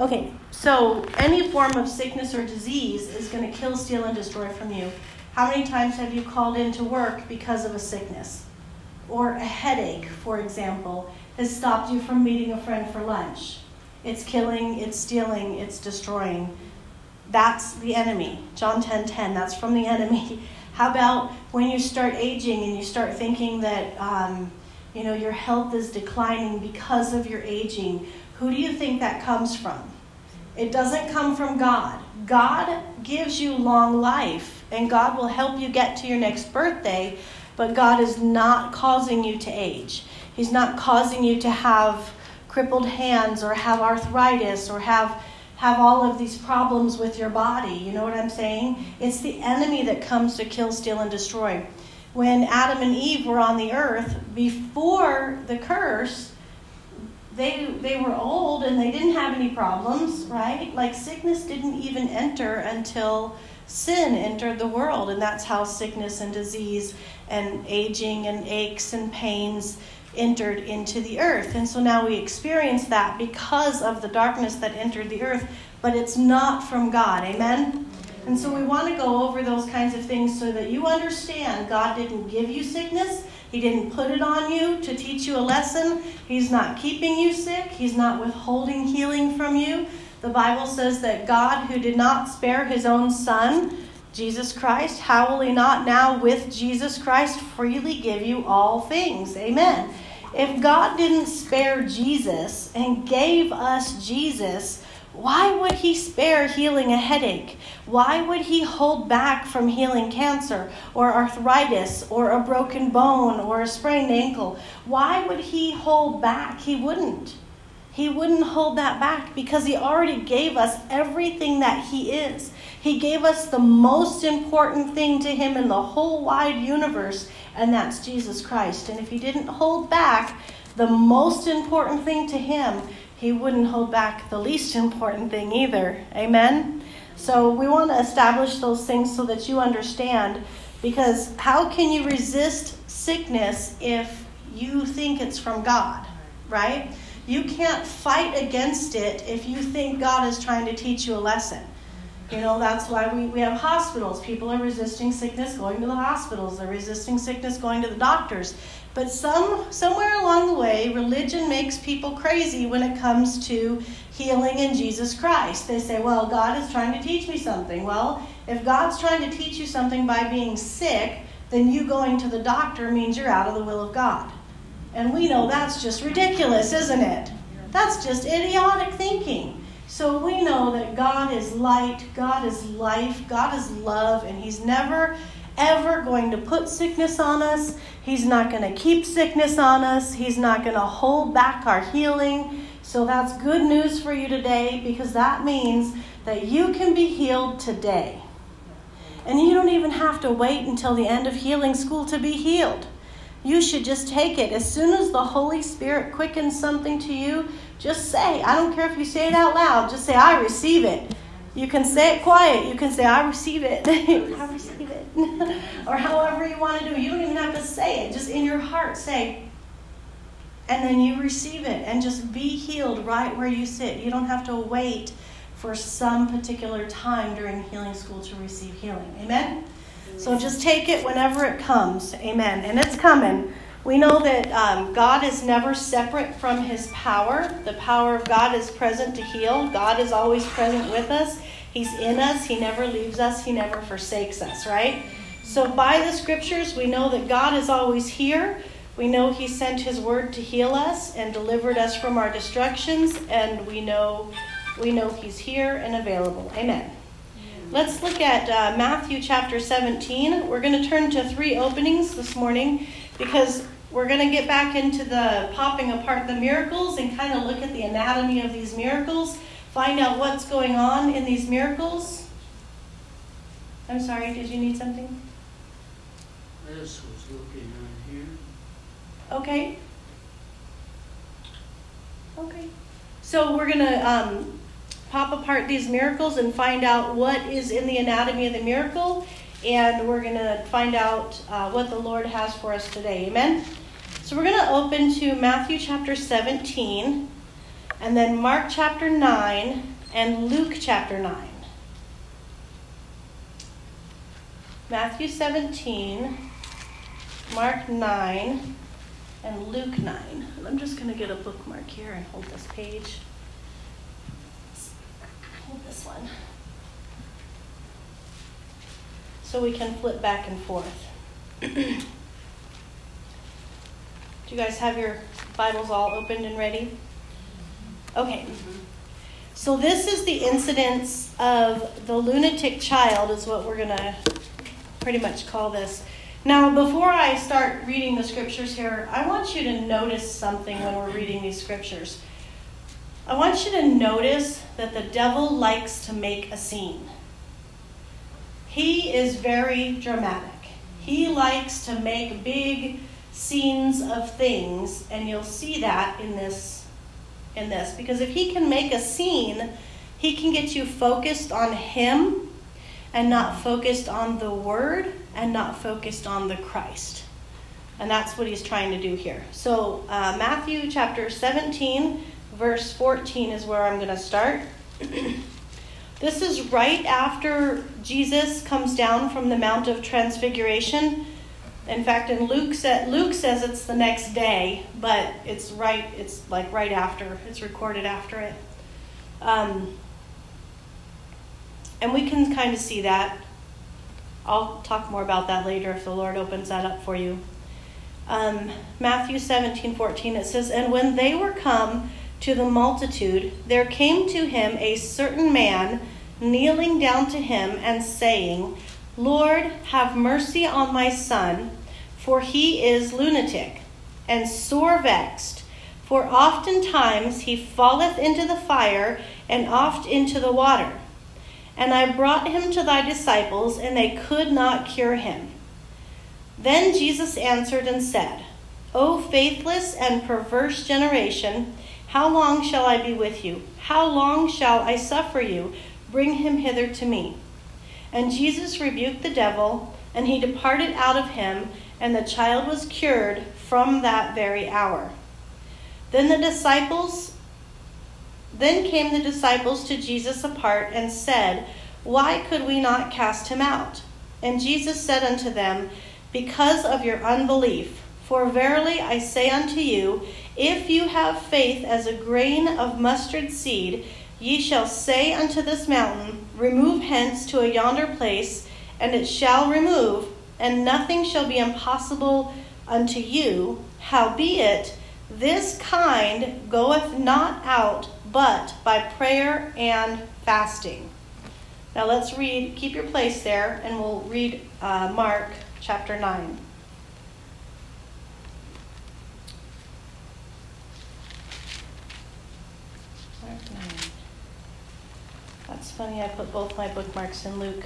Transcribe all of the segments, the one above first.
Okay, so any form of sickness or disease is going to kill, steal, and destroy from you. How many times have you called in to work because of a sickness? Or a headache, for example, has stopped you from meeting a friend for lunch. It's killing, it's stealing, it's destroying. That's the enemy. John 10:10, 10, 10, that's from the enemy. How about when you start aging and you start thinking that um, you know your health is declining because of your aging? Who do you think that comes from? It doesn't come from God. God gives you long life and God will help you get to your next birthday, but God is not causing you to age. He's not causing you to have crippled hands or have arthritis or have have all of these problems with your body. You know what I'm saying? It's the enemy that comes to kill, steal, and destroy. When Adam and Eve were on the earth, before the curse, they, they were old and they didn't have any problems, right? Like sickness didn't even enter until sin entered the world. And that's how sickness and disease and aging and aches and pains entered into the earth. And so now we experience that because of the darkness that entered the earth, but it's not from God. Amen? And so we want to go over those kinds of things so that you understand God didn't give you sickness. He didn't put it on you to teach you a lesson. He's not keeping you sick. He's not withholding healing from you. The Bible says that God, who did not spare his own son, Jesus Christ, how will he not now with Jesus Christ freely give you all things? Amen. If God didn't spare Jesus and gave us Jesus, why would he spare healing a headache? Why would he hold back from healing cancer or arthritis or a broken bone or a sprained ankle? Why would he hold back? He wouldn't. He wouldn't hold that back because he already gave us everything that he is. He gave us the most important thing to him in the whole wide universe, and that's Jesus Christ. And if he didn't hold back the most important thing to him, he wouldn't hold back the least important thing either. Amen? So we want to establish those things so that you understand because how can you resist sickness if you think it's from God, right? You can't fight against it if you think God is trying to teach you a lesson. You know, that's why we, we have hospitals. People are resisting sickness going to the hospitals. They're resisting sickness going to the doctors. But some somewhere along the way, religion makes people crazy when it comes to healing in Jesus Christ. They say, well, God is trying to teach me something. Well, if God's trying to teach you something by being sick, then you going to the doctor means you're out of the will of God. And we know that's just ridiculous, isn't it? That's just idiotic thinking. So we know that God is light, God is life, God is love, and He's never, ever going to put sickness on us. He's not going to keep sickness on us. He's not going to hold back our healing. So that's good news for you today because that means that you can be healed today. And you don't even have to wait until the end of healing school to be healed. You should just take it. As soon as the Holy Spirit quickens something to you, just say. I don't care if you say it out loud, just say, I receive it. You can say it quiet. You can say, I receive it. I receive. or however you want to do it. You don't even have to say it. Just in your heart, say, and then you receive it and just be healed right where you sit. You don't have to wait for some particular time during healing school to receive healing. Amen? So just take it whenever it comes. Amen. And it's coming. We know that um, God is never separate from his power. The power of God is present to heal. God is always present with us. He's in us. He never leaves us. He never forsakes us, right? So by the scriptures, we know that God is always here. We know he sent his word to heal us and delivered us from our destructions, and we know we know he's here and available. Amen. Let's look at uh, Matthew chapter 17. We're going to turn to three openings this morning because we're going to get back into the popping apart the miracles and kind of look at the anatomy of these miracles, find out what's going on in these miracles. I'm sorry, did you need something? I just was looking on here. Okay. Okay. So we're going to um, pop apart these miracles and find out what is in the anatomy of the miracle. And we're going to find out uh, what the Lord has for us today. Amen? So we're going to open to Matthew chapter 17. And then Mark chapter 9 and Luke chapter 9. Matthew 17, Mark 9, and Luke 9. I'm just going to get a bookmark here and hold this page. Hold this one. So we can flip back and forth. Do you guys have your Bibles all opened and ready? Okay. So this is the incidence of the lunatic child, is what we're going to pretty much call this. Now, before I start reading the scriptures here, I want you to notice something when we're reading these scriptures. I want you to notice that the devil likes to make a scene. He is very dramatic. He likes to make big scenes of things, and you'll see that in this in this because if he can make a scene, he can get you focused on him and not focused on the word and not focused on the Christ. And that's what he's trying to do here. So, uh, Matthew chapter 17, verse 14 is where I'm going to start. this is right after Jesus comes down from the Mount of Transfiguration in fact, in Luke, Luke says it's the next day, but it's right. It's like right after. It's recorded after it, um, and we can kind of see that. I'll talk more about that later if the Lord opens that up for you. Um, Matthew 17, 14, it says, And when they were come to the multitude, there came to him a certain man, kneeling down to him and saying, Lord, have mercy on my son, for he is lunatic and sore vexed. For oftentimes he falleth into the fire and oft into the water. And I brought him to thy disciples, and they could not cure him. Then Jesus answered and said, O faithless and perverse generation, how long shall I be with you? How long shall I suffer you? Bring him hither to me. And Jesus rebuked the devil, and he departed out of him, and the child was cured from that very hour. Then the disciples then came the disciples to Jesus apart and said, Why could we not cast him out? And Jesus said unto them, Because of your unbelief. For verily I say unto you, if you have faith as a grain of mustard seed, Ye shall say unto this mountain, Remove hence to a yonder place, and it shall remove, and nothing shall be impossible unto you. Howbeit, this kind goeth not out but by prayer and fasting. Now let's read, keep your place there, and we'll read uh, Mark chapter 9. That's funny, I put both my bookmarks in Luke.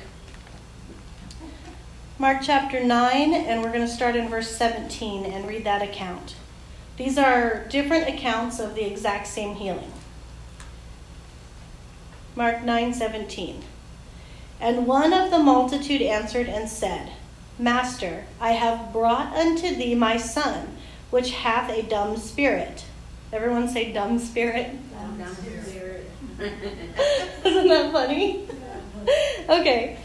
Mark chapter 9, and we're going to start in verse 17 and read that account. These are different accounts of the exact same healing. Mark 9:17. And one of the multitude answered and said, Master, I have brought unto thee my son, which hath a dumb spirit. Everyone say dumb spirit. Dumb spirit. Isn't that funny? okay.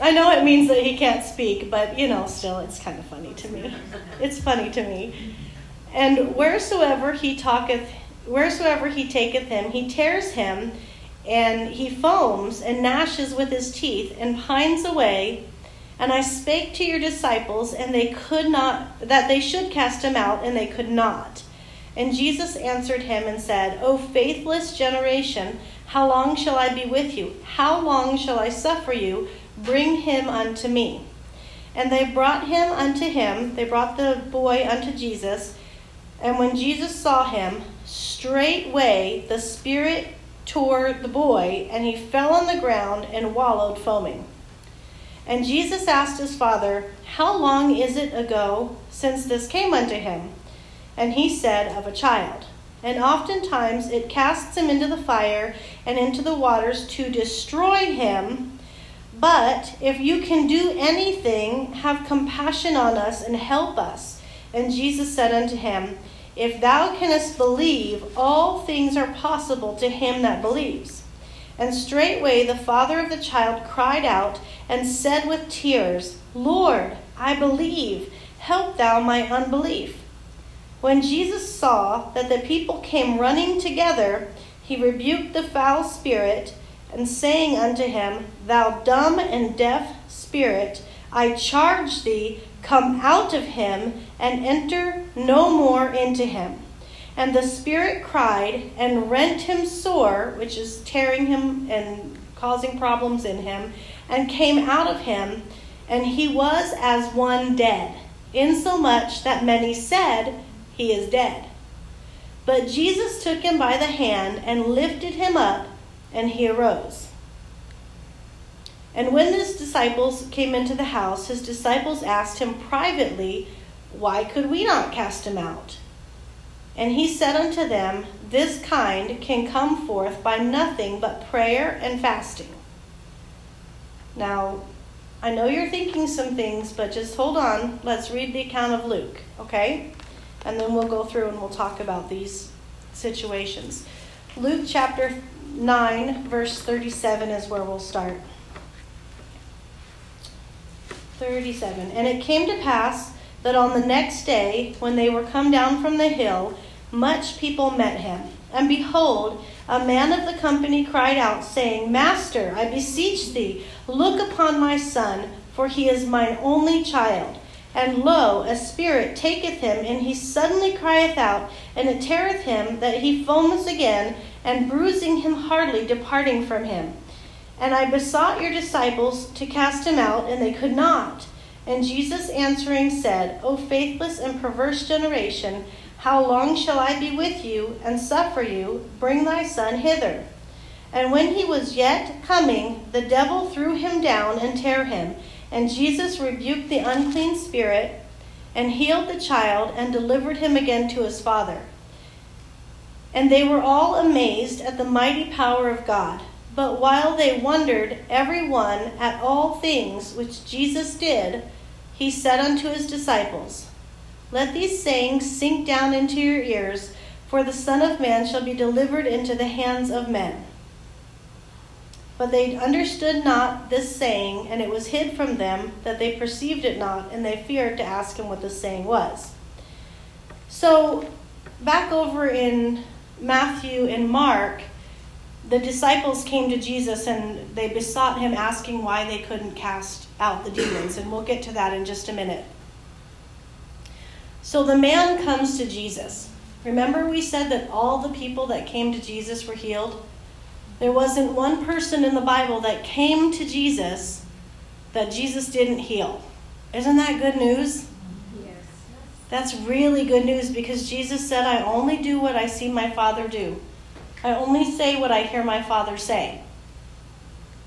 I know it means that he can't speak, but you know, still, it's kind of funny to me. It's funny to me. And wheresoever he talketh, wheresoever he taketh him, he tears him, and he foams and gnashes with his teeth, and pines away. And I spake to your disciples, and they could not, that they should cast him out, and they could not. And Jesus answered him and said, O faithless generation, how long shall I be with you? How long shall I suffer you? Bring him unto me. And they brought him unto him, they brought the boy unto Jesus. And when Jesus saw him, straightway the Spirit tore the boy, and he fell on the ground and wallowed foaming. And Jesus asked his father, How long is it ago since this came unto him? And he said, Of a child. And oftentimes it casts him into the fire and into the waters to destroy him. But if you can do anything, have compassion on us and help us. And Jesus said unto him, If thou canst believe, all things are possible to him that believes. And straightway the father of the child cried out and said with tears, Lord, I believe, help thou my unbelief. When Jesus saw that the people came running together, he rebuked the foul spirit, and saying unto him, Thou dumb and deaf spirit, I charge thee, come out of him, and enter no more into him. And the spirit cried and rent him sore, which is tearing him and causing problems in him, and came out of him, and he was as one dead, insomuch that many said, He is dead. But Jesus took him by the hand and lifted him up, and he arose. And when his disciples came into the house, his disciples asked him privately, Why could we not cast him out? And he said unto them, This kind can come forth by nothing but prayer and fasting. Now, I know you're thinking some things, but just hold on. Let's read the account of Luke, okay? And then we'll go through and we'll talk about these situations. Luke chapter 9, verse 37 is where we'll start. 37. And it came to pass that on the next day, when they were come down from the hill, much people met him. And behold, a man of the company cried out, saying, Master, I beseech thee, look upon my son, for he is mine only child. And lo, a spirit taketh him, and he suddenly crieth out, and it teareth him that he foameth again, and bruising him hardly, departing from him. And I besought your disciples to cast him out, and they could not. And Jesus answering said, O faithless and perverse generation, how long shall I be with you and suffer you? Bring thy son hither. And when he was yet coming, the devil threw him down and tear him. And Jesus rebuked the unclean spirit, and healed the child, and delivered him again to his father. And they were all amazed at the mighty power of God. But while they wondered every one at all things which Jesus did, he said unto his disciples, Let these sayings sink down into your ears, for the Son of Man shall be delivered into the hands of men. But they understood not this saying, and it was hid from them that they perceived it not, and they feared to ask him what the saying was. So, back over in Matthew and Mark, the disciples came to Jesus and they besought him, asking why they couldn't cast out the demons. And we'll get to that in just a minute. So the man comes to Jesus. Remember, we said that all the people that came to Jesus were healed? There wasn't one person in the Bible that came to Jesus that Jesus didn't heal. Isn't that good news? That's really good news because Jesus said, I only do what I see my Father do. I only say what I hear my Father say.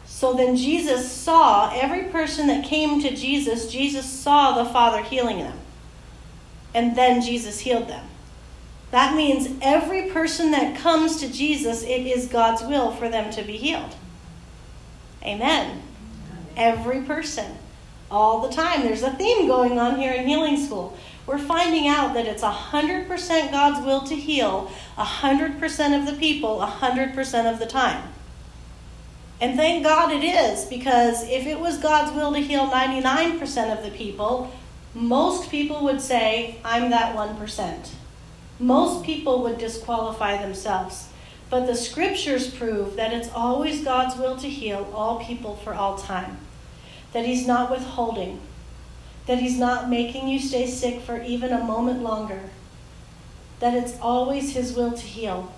So then Jesus saw every person that came to Jesus, Jesus saw the Father healing them. And then Jesus healed them. That means every person that comes to Jesus, it is God's will for them to be healed. Amen. Every person. All the time. There's a theme going on here in healing school. We're finding out that it's 100% God's will to heal 100% of the people 100% of the time. And thank God it is, because if it was God's will to heal 99% of the people, most people would say, I'm that 1%. Most people would disqualify themselves. But the scriptures prove that it's always God's will to heal all people for all time, that He's not withholding, that He's not making you stay sick for even a moment longer, that it's always His will to heal.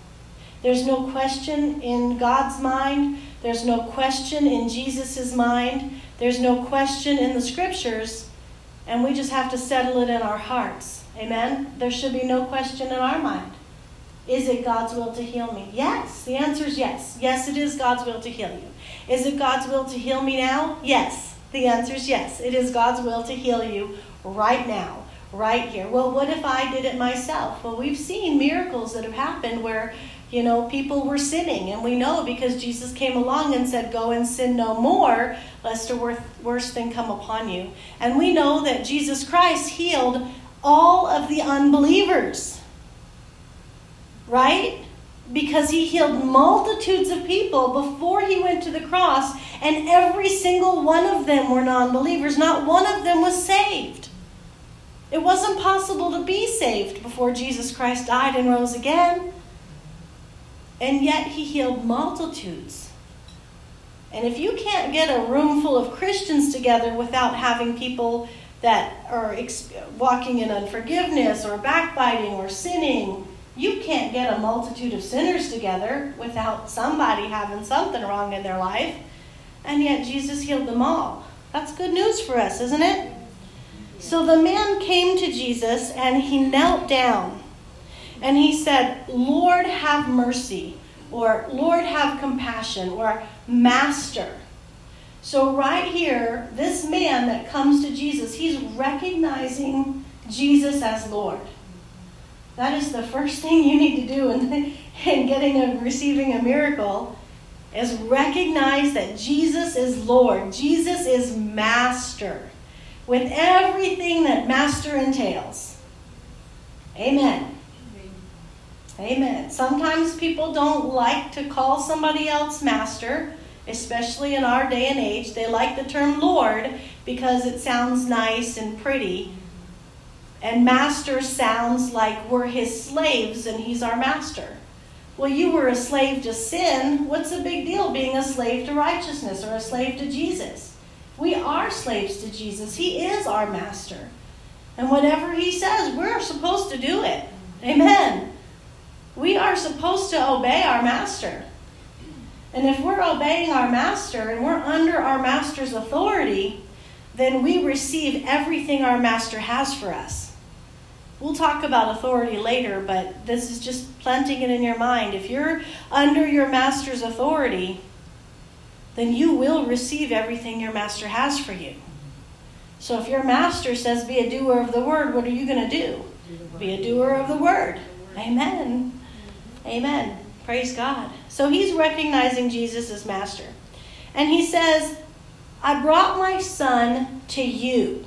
There's no question in God's mind, there's no question in Jesus' mind, there's no question in the scriptures, and we just have to settle it in our hearts. Amen? There should be no question in our mind. Is it God's will to heal me? Yes. The answer is yes. Yes, it is God's will to heal you. Is it God's will to heal me now? Yes. The answer is yes. It is God's will to heal you right now, right here. Well, what if I did it myself? Well, we've seen miracles that have happened where, you know, people were sinning. And we know because Jesus came along and said, Go and sin no more, lest a worse thing come upon you. And we know that Jesus Christ healed all of the unbelievers. right? Because he healed multitudes of people before he went to the cross, and every single one of them were non believers. Not one of them was saved. It wasn't possible to be saved before Jesus Christ died and rose again. And yet he healed multitudes. And if you can't get a room full of Christians together without having people that are walking in unforgiveness or backbiting or sinning, you can't get a multitude of sinners together without somebody having something wrong in their life. And yet Jesus healed them all. That's good news for us, isn't it? So the man came to Jesus and he knelt down and he said, Lord, have mercy, or Lord, have compassion, or Master. So, right here, this man that comes to Jesus, he's recognizing Jesus as Lord. That is the first thing you need to do in, in getting a receiving a miracle is recognize that Jesus is Lord. Jesus is master with everything that master entails. Amen. Amen. Sometimes people don't like to call somebody else master, especially in our day and age. They like the term Lord because it sounds nice and pretty. And master sounds like we're his slaves and he's our master. Well, you were a slave to sin. What's the big deal being a slave to righteousness or a slave to Jesus? We are slaves to Jesus. He is our master. And whatever he says, we're supposed to do it. Amen. We are supposed to obey our master. And if we're obeying our master and we're under our master's authority, then we receive everything our master has for us. We'll talk about authority later, but this is just planting it in your mind. If you're under your master's authority, then you will receive everything your master has for you. So if your master says, be a doer of the word, what are you going to do? Be a doer of the word. Amen. Amen. Praise God. So he's recognizing Jesus as master. And he says, I brought my son to you,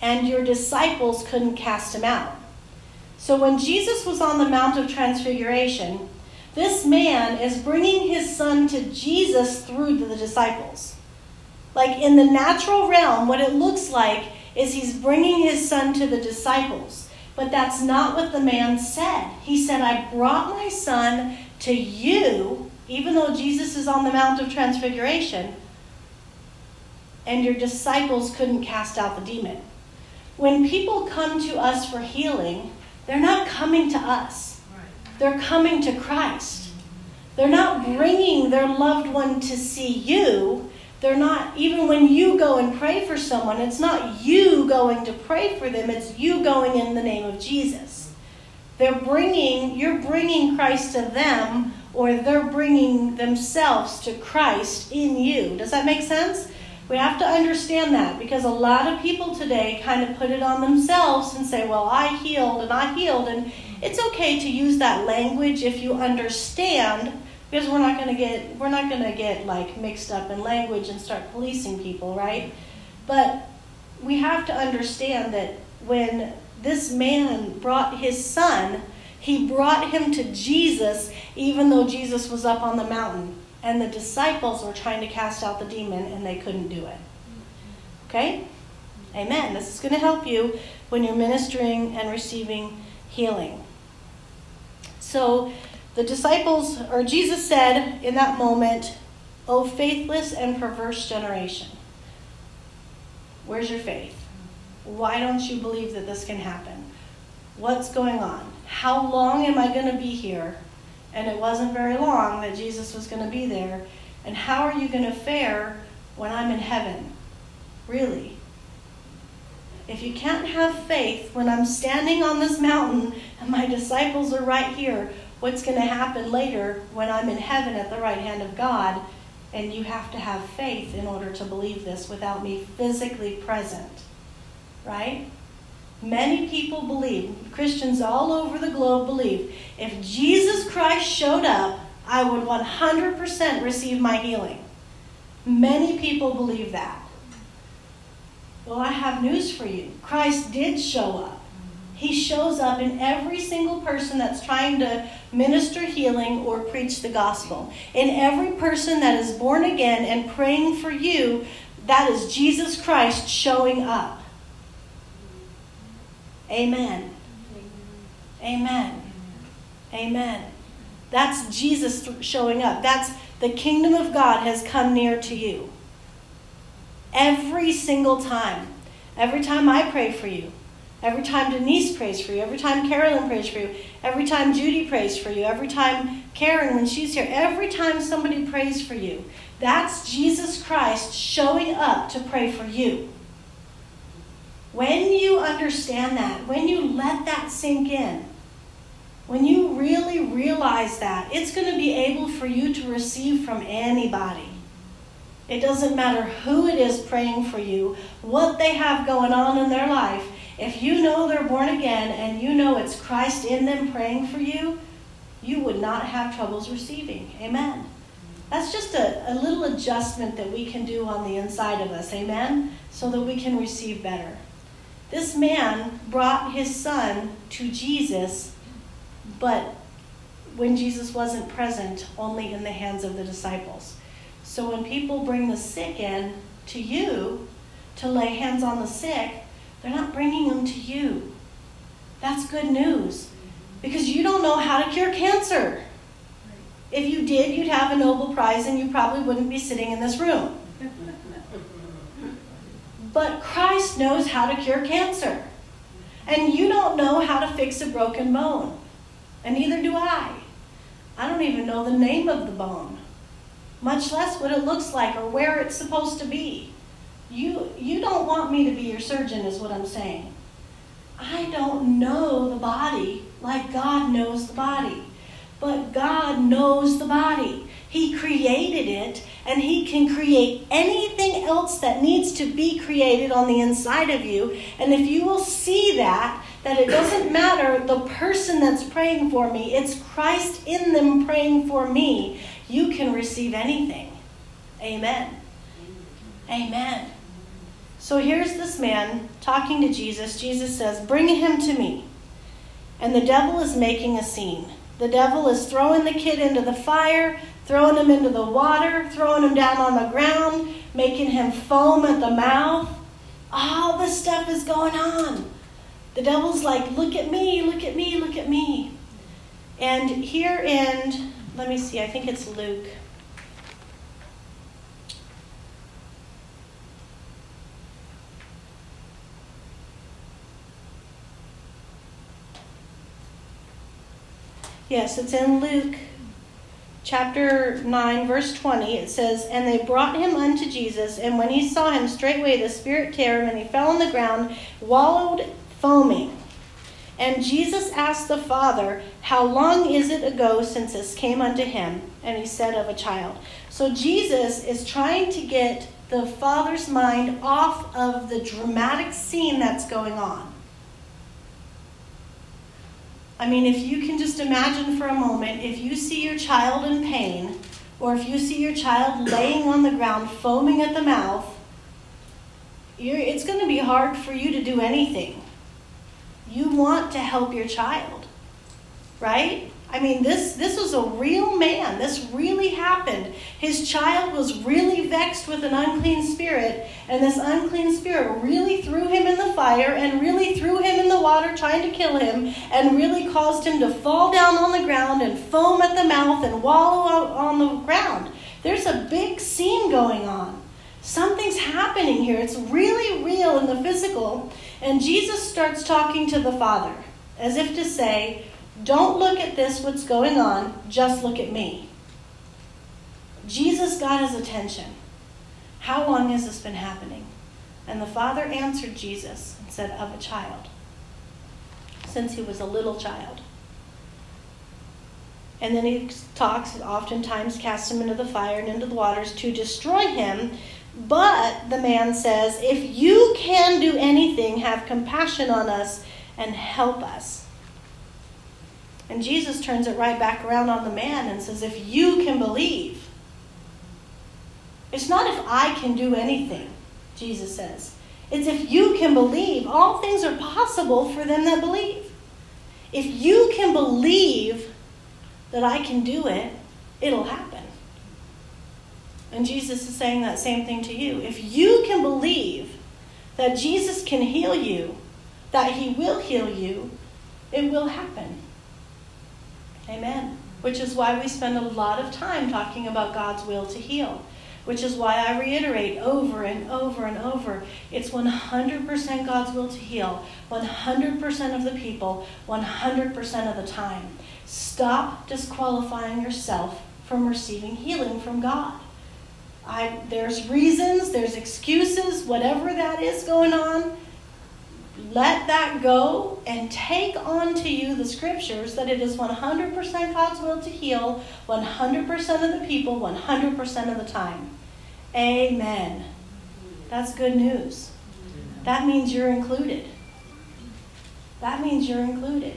and your disciples couldn't cast him out. So when Jesus was on the Mount of Transfiguration, this man is bringing his son to Jesus through the disciples. Like in the natural realm, what it looks like is he's bringing his son to the disciples. But that's not what the man said. He said, I brought my son to you, even though Jesus is on the Mount of Transfiguration, and your disciples couldn't cast out the demon. When people come to us for healing, they're not coming to us, they're coming to Christ. They're not bringing their loved one to see you. They're not, even when you go and pray for someone, it's not you going to pray for them, it's you going in the name of Jesus. They're bringing, you're bringing Christ to them, or they're bringing themselves to Christ in you. Does that make sense? We have to understand that because a lot of people today kind of put it on themselves and say, Well, I healed and I healed. And it's okay to use that language if you understand because we're not going to get we're not going to get like mixed up in language and start policing people right but we have to understand that when this man brought his son he brought him to jesus even though jesus was up on the mountain and the disciples were trying to cast out the demon and they couldn't do it okay amen this is going to help you when you're ministering and receiving healing so the disciples, or Jesus said in that moment, O faithless and perverse generation, where's your faith? Why don't you believe that this can happen? What's going on? How long am I going to be here? And it wasn't very long that Jesus was going to be there. And how are you going to fare when I'm in heaven? Really? If you can't have faith when I'm standing on this mountain and my disciples are right here, what's going to happen later when I'm in heaven at the right hand of God. And you have to have faith in order to believe this without me physically present. Right? Many people believe, Christians all over the globe believe, if Jesus Christ showed up, I would 100% receive my healing. Many people believe that. Well, I have news for you. Christ did show up. He shows up in every single person that's trying to minister healing or preach the gospel. In every person that is born again and praying for you, that is Jesus Christ showing up. Amen. Amen. Amen. That's Jesus showing up. That's the kingdom of God has come near to you. Every single time. Every time I pray for you. Every time Denise prays for you. Every time Carolyn prays for you. Every time Judy prays for you. Every time Karen, when she's here. Every time somebody prays for you. That's Jesus Christ showing up to pray for you. When you understand that, when you let that sink in, when you really realize that, it's going to be able for you to receive from anybody. It doesn't matter who it is praying for you, what they have going on in their life. If you know they're born again and you know it's Christ in them praying for you, you would not have troubles receiving. Amen. That's just a, a little adjustment that we can do on the inside of us. Amen. So that we can receive better. This man brought his son to Jesus but when Jesus wasn't present, only in the hands of the disciples. So when people bring the sick in to you to lay hands on the sick, they're not bringing them to you. That's good news because you don't know how to cure cancer. If you did, you'd have a Nobel Prize and you probably wouldn't be sitting in this room. But Christ knows how to cure cancer. And you don't know how to fix a broken bone and neither do I. I don't even know the name of the bone, much less what it looks like or where it's supposed to be. You, you don't want me to be your surgeon, is what I'm saying. I don't know the body like God knows the body. But God knows the body. He created it, and He can create anything else that needs to be created on the inside of you. And if you will see that, that it doesn't matter the person that's praying for me, it's Christ in them praying for me, you can receive anything. Amen. Amen. So here's this man talking to Jesus. Jesus says, Bring him to me. And the devil is making a scene. The devil is throwing the kid into the fire, throwing him into the water, throwing him down on the ground, making him foam at the mouth. All this stuff is going on. The devil's like, look at me, look at me, look at me. And here in, let me see, I think it's Luke. Yes, it's in Luke chapter 9, verse 20. It says, And they brought him unto Jesus, and when he saw him, straightway the Spirit tear him, and he fell on the ground, wallowed foaming. And Jesus asked the father, How long is it ago since this came unto him? And he said, Of a child. So Jesus is trying to get the father's mind off of the dramatic scene that's going on. I mean, if you can just imagine for a moment, if you see your child in pain, or if you see your child laying on the ground foaming at the mouth, it's going to be hard for you to do anything. You want to help your child, right? I mean, this, this was a real man. This really happened. His child was really vexed with an unclean spirit, and this unclean spirit really threw him in the fire and really threw him in the water trying to kill him and really caused him to fall down on the ground and foam at the mouth and wallow on the ground. There's a big scene going on. Something's happening here. It's really real in the physical. And Jesus starts talking to the Father as if to say, Don't look at this, what's going on, just look at me. Jesus got his attention. How long has this been happening? And the Father answered Jesus and said, Of a child, since he was a little child. And then he talks, oftentimes casts him into the fire and into the waters to destroy him. But the man says, If you can do anything, have compassion on us and help us. And Jesus turns it right back around on the man and says, If you can believe, it's not if I can do anything, Jesus says. It's if you can believe, all things are possible for them that believe. If you can believe that I can do it, it'll happen. And Jesus is saying that same thing to you. If you can believe that Jesus can heal you, that he will heal you, it will happen. Amen. Which is why we spend a lot of time talking about God's will to heal. Which is why I reiterate over and over and over it's 100% God's will to heal, 100% of the people, 100% of the time. Stop disqualifying yourself from receiving healing from God. I, there's reasons, there's excuses, whatever that is going on. Let that go and take on to you the scriptures that it is 100% God's will to heal 100% of the people 100% of the time. Amen. That's good news. That means you're included. That means you're included.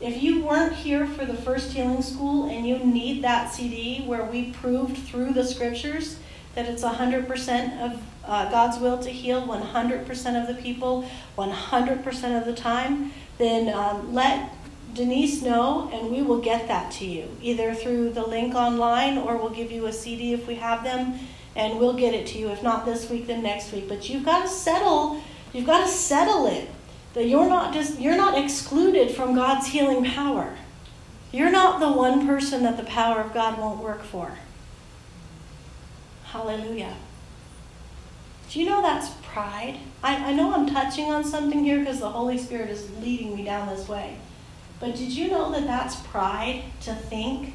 If you weren't here for the first healing school and you need that CD where we proved through the scriptures that it's 100% of uh, God's will to heal 100% of the people 100% of the time, then um, let Denise know and we will get that to you either through the link online or we'll give you a CD if we have them and we'll get it to you if not this week then next week but you've got to settle you've got to settle it that you're not just you're not excluded from God's healing power. You're not the one person that the power of God won't work for. Hallelujah. Do you know that's pride? I, I know I'm touching on something here because the Holy Spirit is leading me down this way. But did you know that that's pride to think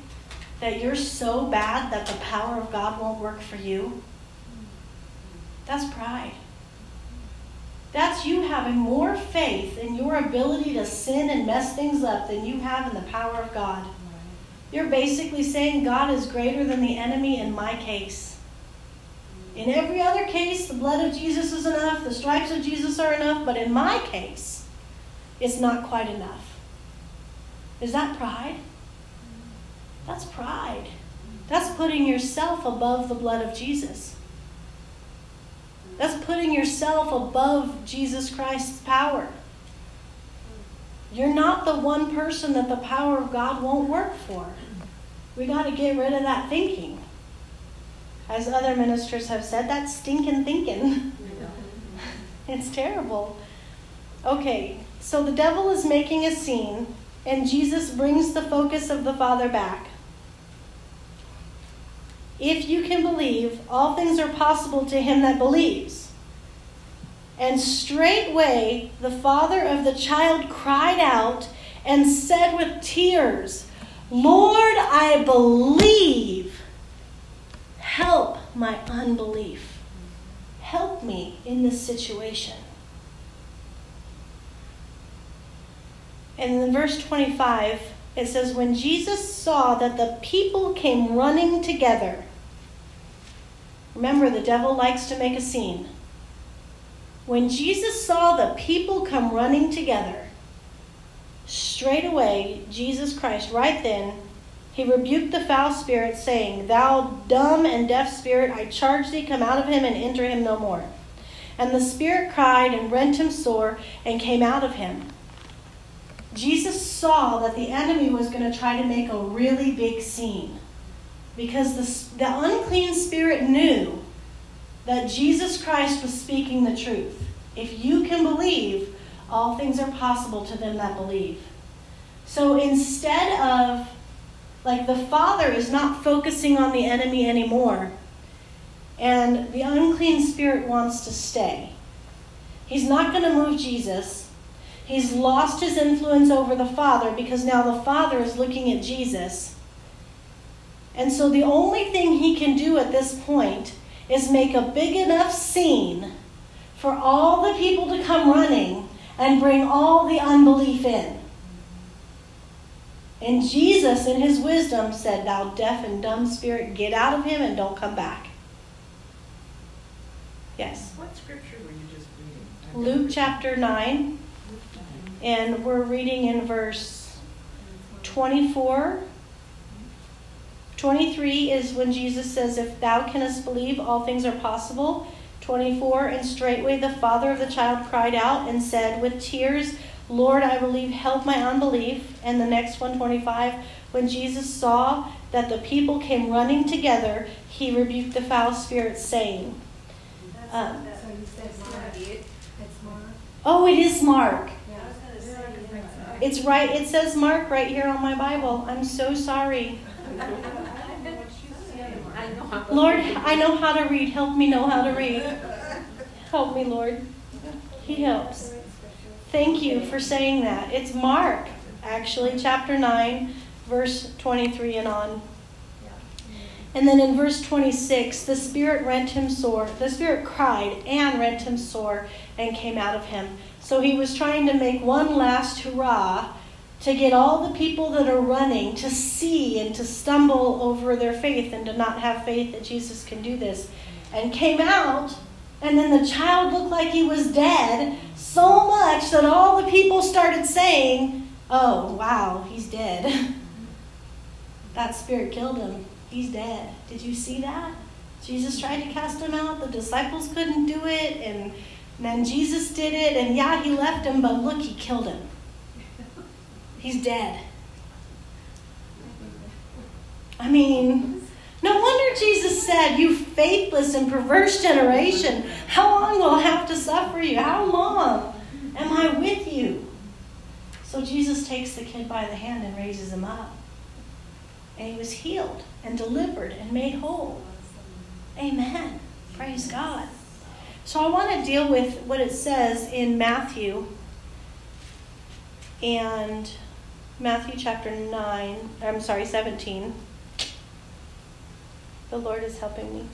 that you're so bad that the power of God won't work for you? That's pride. That's you having more faith in your ability to sin and mess things up than you have in the power of God. You're basically saying God is greater than the enemy in my case. In every other case, the blood of Jesus is enough, the stripes of Jesus are enough, but in my case, it's not quite enough. Is that pride? That's pride. That's putting yourself above the blood of Jesus. That's putting yourself above Jesus Christ's power. You're not the one person that the power of God won't work for. We got to get rid of that thinking. As other ministers have said, that's stinking thinking. it's terrible. Okay, so the devil is making a scene, and Jesus brings the focus of the Father back. If you can believe, all things are possible to him that believes. And straightway the father of the child cried out and said with tears, Lord, I believe. Help my unbelief. Help me in this situation. And in verse 25, it says, When Jesus saw that the people came running together, Remember, the devil likes to make a scene. When Jesus saw the people come running together, straight away, Jesus Christ, right then, he rebuked the foul spirit, saying, Thou dumb and deaf spirit, I charge thee, come out of him and enter him no more. And the spirit cried and rent him sore and came out of him. Jesus saw that the enemy was going to try to make a really big scene because the, the unclean spirit knew that Jesus Christ was speaking the truth. If you can believe, all things are possible to them that believe. So instead of, like, the Father is not focusing on the enemy anymore, and the unclean spirit wants to stay. He's not going to move Jesus. He's lost his influence over the Father because now the Father is looking at Jesus and so the only thing he can do at this point is make a big enough scene for all the people to come running and bring all the unbelief in. And Jesus, in his wisdom, said, Thou deaf and dumb spirit, get out of him and don't come back. Yes. What scripture were you just reading? Luke chapter 9, and we're reading in verse 24 23 is when Jesus says, If thou canst believe, all things are possible. 24 And straightway the father of the child cried out and said with tears, Lord, I believe, help my unbelief. And the next 125, when Jesus saw that the people came running together, he rebuked the foul spirits, saying, um, Oh, it is Mark. It's right. It says Mark right here on my Bible. I'm so sorry. Lord, I know how to read. Help me know how to read. Help me, Lord. He helps. Thank you for saying that. It's Mark, actually, chapter 9, verse 23 and on. And then in verse 26, the Spirit rent him sore. The Spirit cried and rent him sore and came out of him. So he was trying to make one last hurrah to get all the people that are running to see and to stumble over their faith and to not have faith that Jesus can do this. And came out, and then the child looked like he was dead so much that all the people started saying, Oh, wow, he's dead. that spirit killed him. He's dead. Did you see that? Jesus tried to cast him out. The disciples couldn't do it. And then Jesus did it. And yeah, he left him, but look, he killed him. He's dead. I mean, no wonder Jesus said, You faithless and perverse generation, how long will I have to suffer you? How long am I with you? So Jesus takes the kid by the hand and raises him up. And he was healed and delivered and made whole. Amen. Praise God. So I want to deal with what it says in Matthew and Matthew chapter 9, I'm sorry, 17. The Lord is helping me.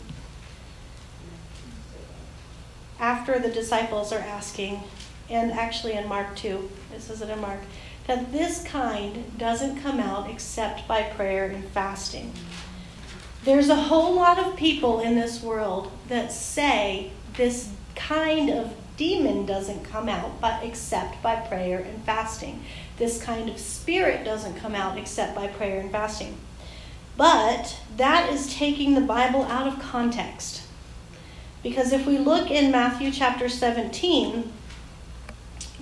After the disciples are asking, and actually in Mark 2, it says it in Mark, that this kind doesn't come out except by prayer and fasting. There's a whole lot of people in this world that say this kind of demon doesn't come out but except by prayer and fasting. This kind of spirit doesn't come out except by prayer and fasting. But that is taking the Bible out of context. Because if we look in Matthew chapter 17,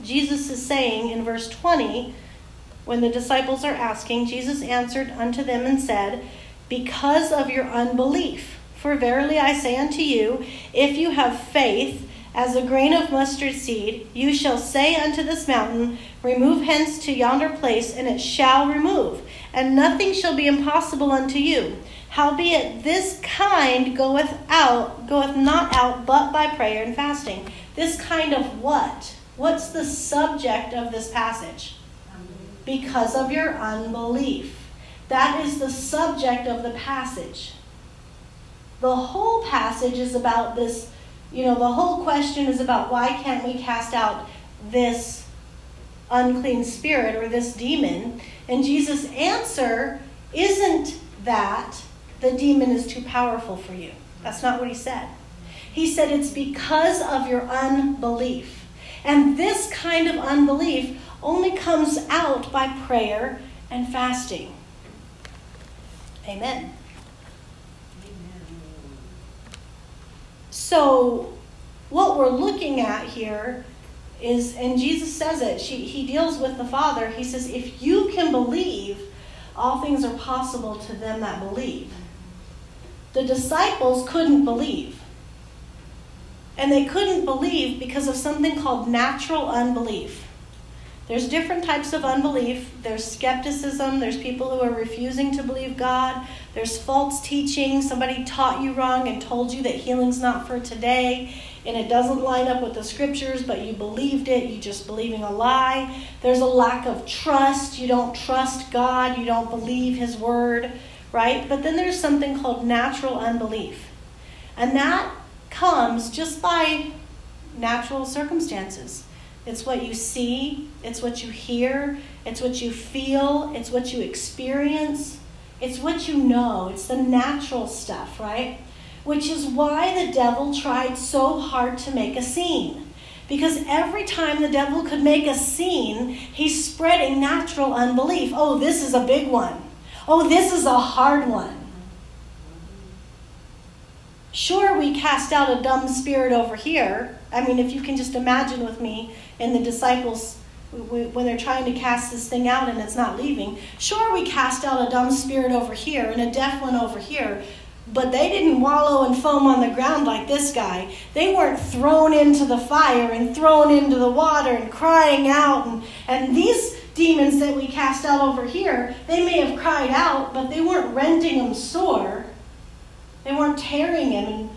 Jesus is saying in verse 20, when the disciples are asking, Jesus answered unto them and said, Because of your unbelief. For verily I say unto you, if you have faith as a grain of mustard seed, you shall say unto this mountain, Remove hence to yonder place, and it shall remove, and nothing shall be impossible unto you. Howbeit this kind goeth out, goeth not out but by prayer and fasting. This kind of what? What's the subject of this passage? Because of your unbelief. That is the subject of the passage. The whole passage is about this you know, the whole question is about why can't we cast out this unclean spirit or this demon? And Jesus' answer isn't that the demon is too powerful for you. That's not what he said. He said it's because of your unbelief. And this kind of unbelief only comes out by prayer and fasting. Amen. So, what we're looking at here is, and Jesus says it, she, he deals with the Father. He says, If you can believe, all things are possible to them that believe. The disciples couldn't believe. And they couldn't believe because of something called natural unbelief. There's different types of unbelief. There's skepticism. There's people who are refusing to believe God. There's false teaching. Somebody taught you wrong and told you that healing's not for today and it doesn't line up with the scriptures, but you believed it. You just believing a lie. There's a lack of trust. You don't trust God. You don't believe His word, right? But then there's something called natural unbelief. And that comes just by natural circumstances. It's what you see, it's what you hear, it's what you feel, it's what you experience, it's what you know. It's the natural stuff, right? Which is why the devil tried so hard to make a scene. Because every time the devil could make a scene, he's spreading natural unbelief. Oh, this is a big one. Oh, this is a hard one. Sure, we cast out a dumb spirit over here. I mean, if you can just imagine with me and the disciples when they're trying to cast this thing out and it's not leaving. Sure, we cast out a dumb spirit over here and a deaf one over here, but they didn't wallow and foam on the ground like this guy. They weren't thrown into the fire and thrown into the water and crying out. And, and these demons that we cast out over here, they may have cried out, but they weren't rending them sore. They weren't tearing him. And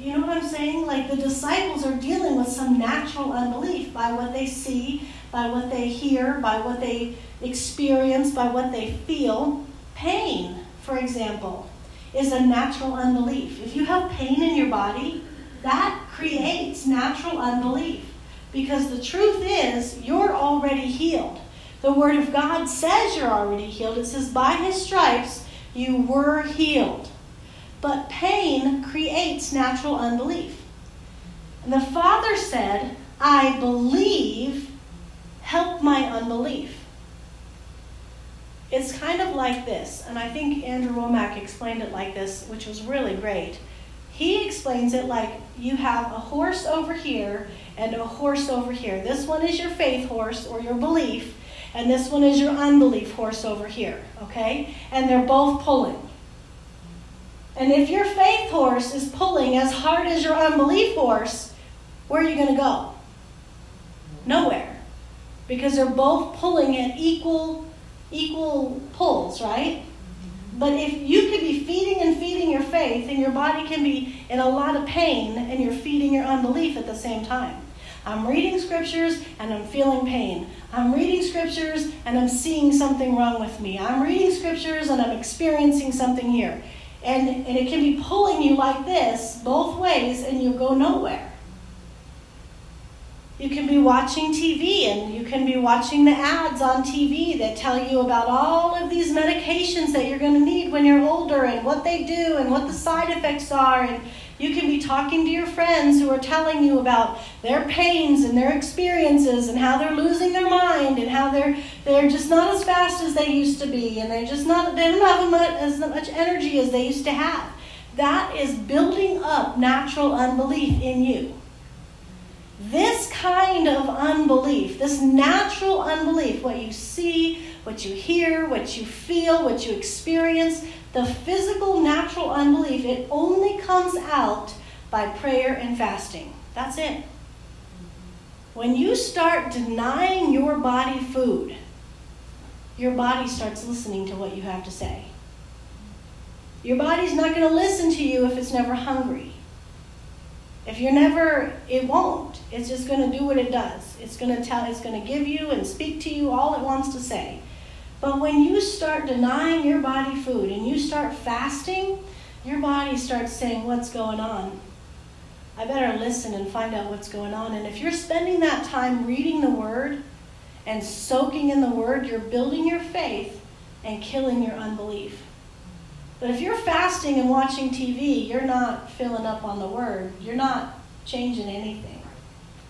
you know what I'm saying? Like the disciples are dealing with some natural unbelief by what they see, by what they hear, by what they experience, by what they feel. Pain, for example, is a natural unbelief. If you have pain in your body, that creates natural unbelief. Because the truth is, you're already healed. The Word of God says you're already healed. It says, by His stripes, you were healed. But pain creates natural unbelief. And the father said, I believe, help my unbelief. It's kind of like this, and I think Andrew Wommack explained it like this, which was really great. He explains it like you have a horse over here and a horse over here. This one is your faith horse or your belief, and this one is your unbelief horse over here, okay? And they're both pulling. And if your faith horse is pulling as hard as your unbelief horse, where are you going to go? Nowhere. Because they're both pulling at equal equal pulls, right? But if you could be feeding and feeding your faith and your body can be in a lot of pain and you're feeding your unbelief at the same time. I'm reading scriptures and I'm feeling pain. I'm reading scriptures and I'm seeing something wrong with me. I'm reading scriptures and I'm experiencing something here. And, and it can be pulling you like this both ways, and you go nowhere. You can be watching TV and you can be watching the ads on TV that tell you about all of these medications that you're going to need when you're older and what they do and what the side effects are. And you can be talking to your friends who are telling you about their pains and their experiences and how they're losing their mind and how they're they're just not as fast as they used to be and they're just not they don't have much, as much energy as they used to have. That is building up natural unbelief in you. This kind of unbelief, this natural unbelief, what you see, what you hear, what you feel, what you experience, the physical, natural unbelief, it only comes out by prayer and fasting. That's it. When you start denying your body food, your body starts listening to what you have to say. Your body's not going to listen to you if it's never hungry. If you're never, it won't. It's just going to do what it does. It's going to tell, it's going to give you and speak to you all it wants to say. But when you start denying your body food and you start fasting, your body starts saying, What's going on? I better listen and find out what's going on. And if you're spending that time reading the Word and soaking in the Word, you're building your faith and killing your unbelief. But if you're fasting and watching TV, you're not filling up on the Word. You're not changing anything.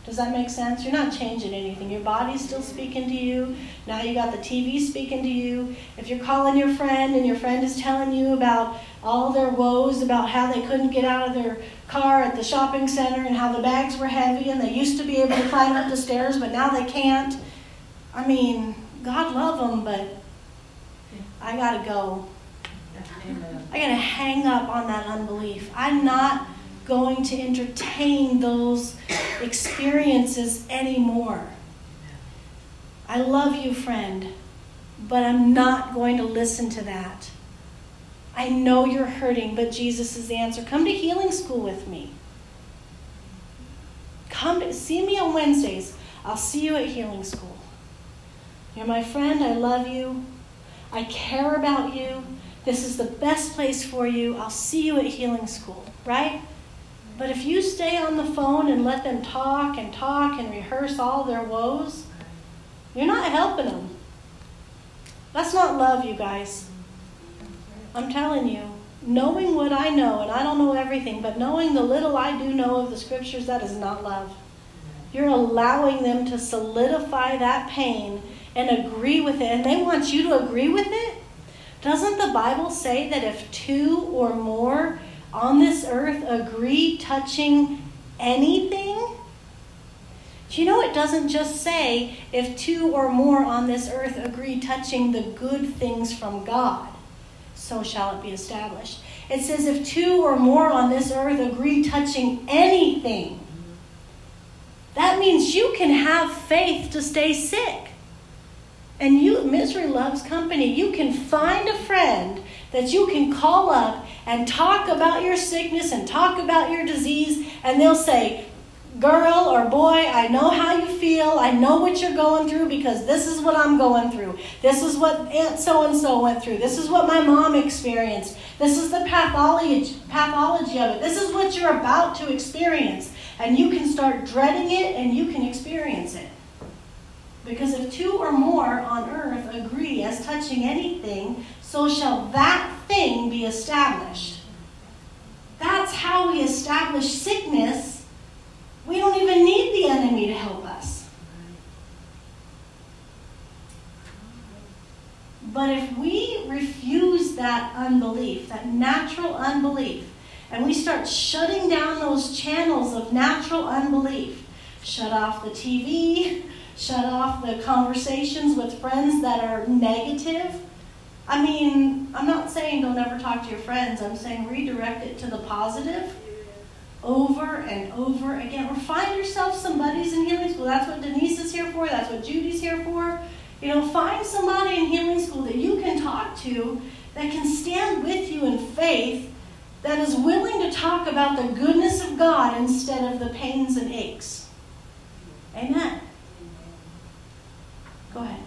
Does that make sense? You're not changing anything. Your body's still speaking to you. Now you got the TV speaking to you. If you're calling your friend and your friend is telling you about all their woes about how they couldn't get out of their car at the shopping center and how the bags were heavy and they used to be able to climb up the stairs but now they can't. I mean, God love them, but I got to go. I got to hang up on that unbelief. I'm not going to entertain those experiences anymore. I love you, friend, but I'm not going to listen to that. I know you're hurting, but Jesus is the answer. Come to healing school with me. Come to, see me on Wednesdays. I'll see you at healing school. You're my friend. I love you. I care about you. This is the best place for you. I'll see you at healing school, right? But if you stay on the phone and let them talk and talk and rehearse all their woes, you're not helping them. That's not love, you guys. I'm telling you, knowing what I know, and I don't know everything, but knowing the little I do know of the scriptures, that is not love. You're allowing them to solidify that pain and agree with it, and they want you to agree with it. Doesn't the Bible say that if two or more on this earth agree touching anything? Do you know it doesn't just say if two or more on this earth agree touching the good things from God, so shall it be established. It says if two or more on this earth agree touching anything, that means you can have faith to stay sick. And you misery loves company. You can find a friend that you can call up and talk about your sickness and talk about your disease, and they'll say, Girl or boy, I know how you feel. I know what you're going through because this is what I'm going through. This is what Aunt so and so went through. This is what my mom experienced. This is the pathology, pathology of it. This is what you're about to experience. And you can start dreading it and you can experience it. Because if two or more on earth agree as touching anything, so shall that thing be established. That's how we establish sickness. We don't even need the enemy to help us. But if we refuse that unbelief, that natural unbelief, and we start shutting down those channels of natural unbelief, shut off the TV, shut off the conversations with friends that are negative, I mean, I'm not saying don't ever talk to your friends. I'm saying redirect it to the positive over and over again. Or find yourself some buddies in healing school. That's what Denise is here for. That's what Judy's here for. You know, find somebody in healing school that you can talk to that can stand with you in faith, that is willing to talk about the goodness of God instead of the pains and aches. Amen. Go ahead.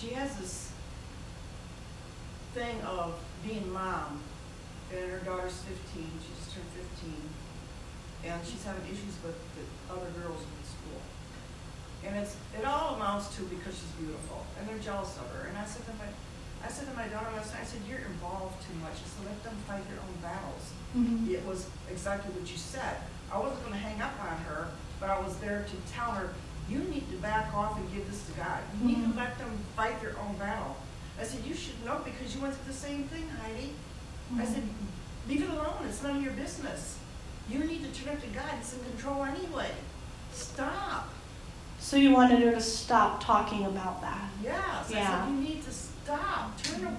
she has this thing of being mom, and her daughter's 15. She just turned 15, and she's having issues with the other girls in school. And it's it all amounts to because she's beautiful, and they're jealous of her. And I said to my I said to my daughter last night, I said, You're involved too much. I said, Let them fight their own battles. Mm-hmm. It was exactly what you said. I wasn't going to hang up on her, but I was there to tell her, you need to back off and give this to God. You need mm-hmm. to let them fight their own battle. I said, you should know because you went through the same thing, Heidi. Mm-hmm. I said, leave it alone. It's none of your business. You need to turn up to God. It's in control anyway. Stop. So you wanted her to stop talking about that? Yes. Yeah. I said, you need to stop. Turn,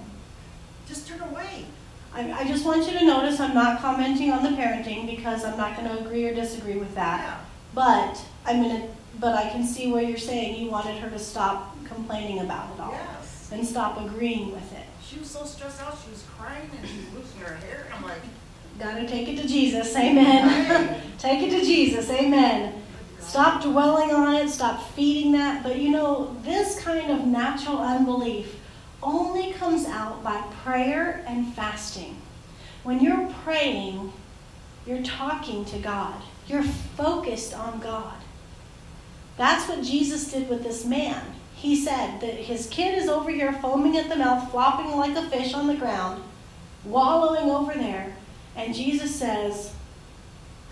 just turn away. I, I just want you to notice I'm not commenting on the parenting because I'm not going to agree or disagree with that. Yeah. But I'm going to but I can see where you're saying you wanted her to stop complaining about it all. Yes. And stop agreeing with it. She was so stressed out, she was crying and she was losing her hair. I'm like, Gotta take it to Jesus. Amen. take it to Jesus. Amen. Stop dwelling on it. Stop feeding that. But you know, this kind of natural unbelief only comes out by prayer and fasting. When you're praying, you're talking to God, you're focused on God. That's what Jesus did with this man. He said that his kid is over here foaming at the mouth, flopping like a fish on the ground, wallowing over there. And Jesus says,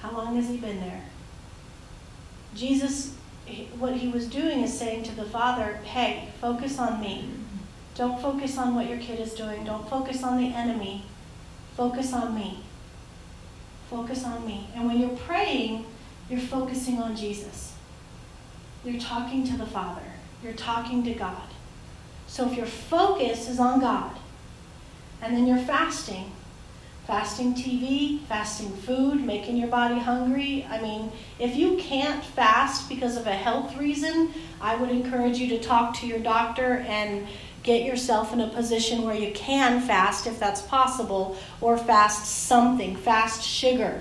How long has he been there? Jesus, what he was doing is saying to the father, Hey, focus on me. Don't focus on what your kid is doing. Don't focus on the enemy. Focus on me. Focus on me. And when you're praying, you're focusing on Jesus. You're talking to the Father. You're talking to God. So if your focus is on God, and then you're fasting, fasting TV, fasting food, making your body hungry. I mean, if you can't fast because of a health reason, I would encourage you to talk to your doctor and get yourself in a position where you can fast if that's possible or fast something, fast sugar.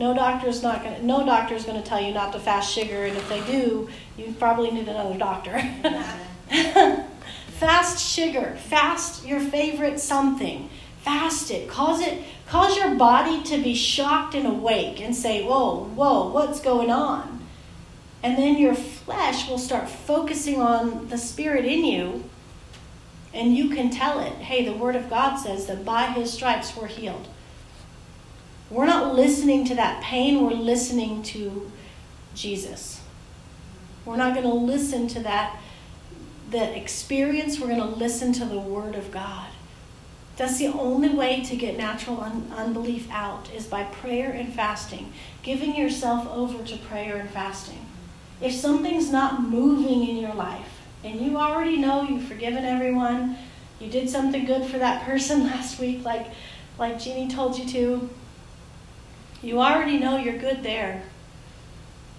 No doctor is not going. No doctor is going to tell you not to fast sugar, and if they do, you probably need another doctor. fast sugar. Fast your favorite something. Fast it. Cause it. Cause your body to be shocked and awake, and say, "Whoa, whoa, what's going on?" And then your flesh will start focusing on the spirit in you, and you can tell it, "Hey, the Word of God says that by His stripes we're healed." We're not listening to that pain, we're listening to Jesus. We're not going to listen to that the experience, we're going to listen to the Word of God. That's the only way to get natural un- unbelief out is by prayer and fasting, giving yourself over to prayer and fasting. If something's not moving in your life and you already know you've forgiven everyone, you did something good for that person last week like like Jeannie told you to, you already know you're good there.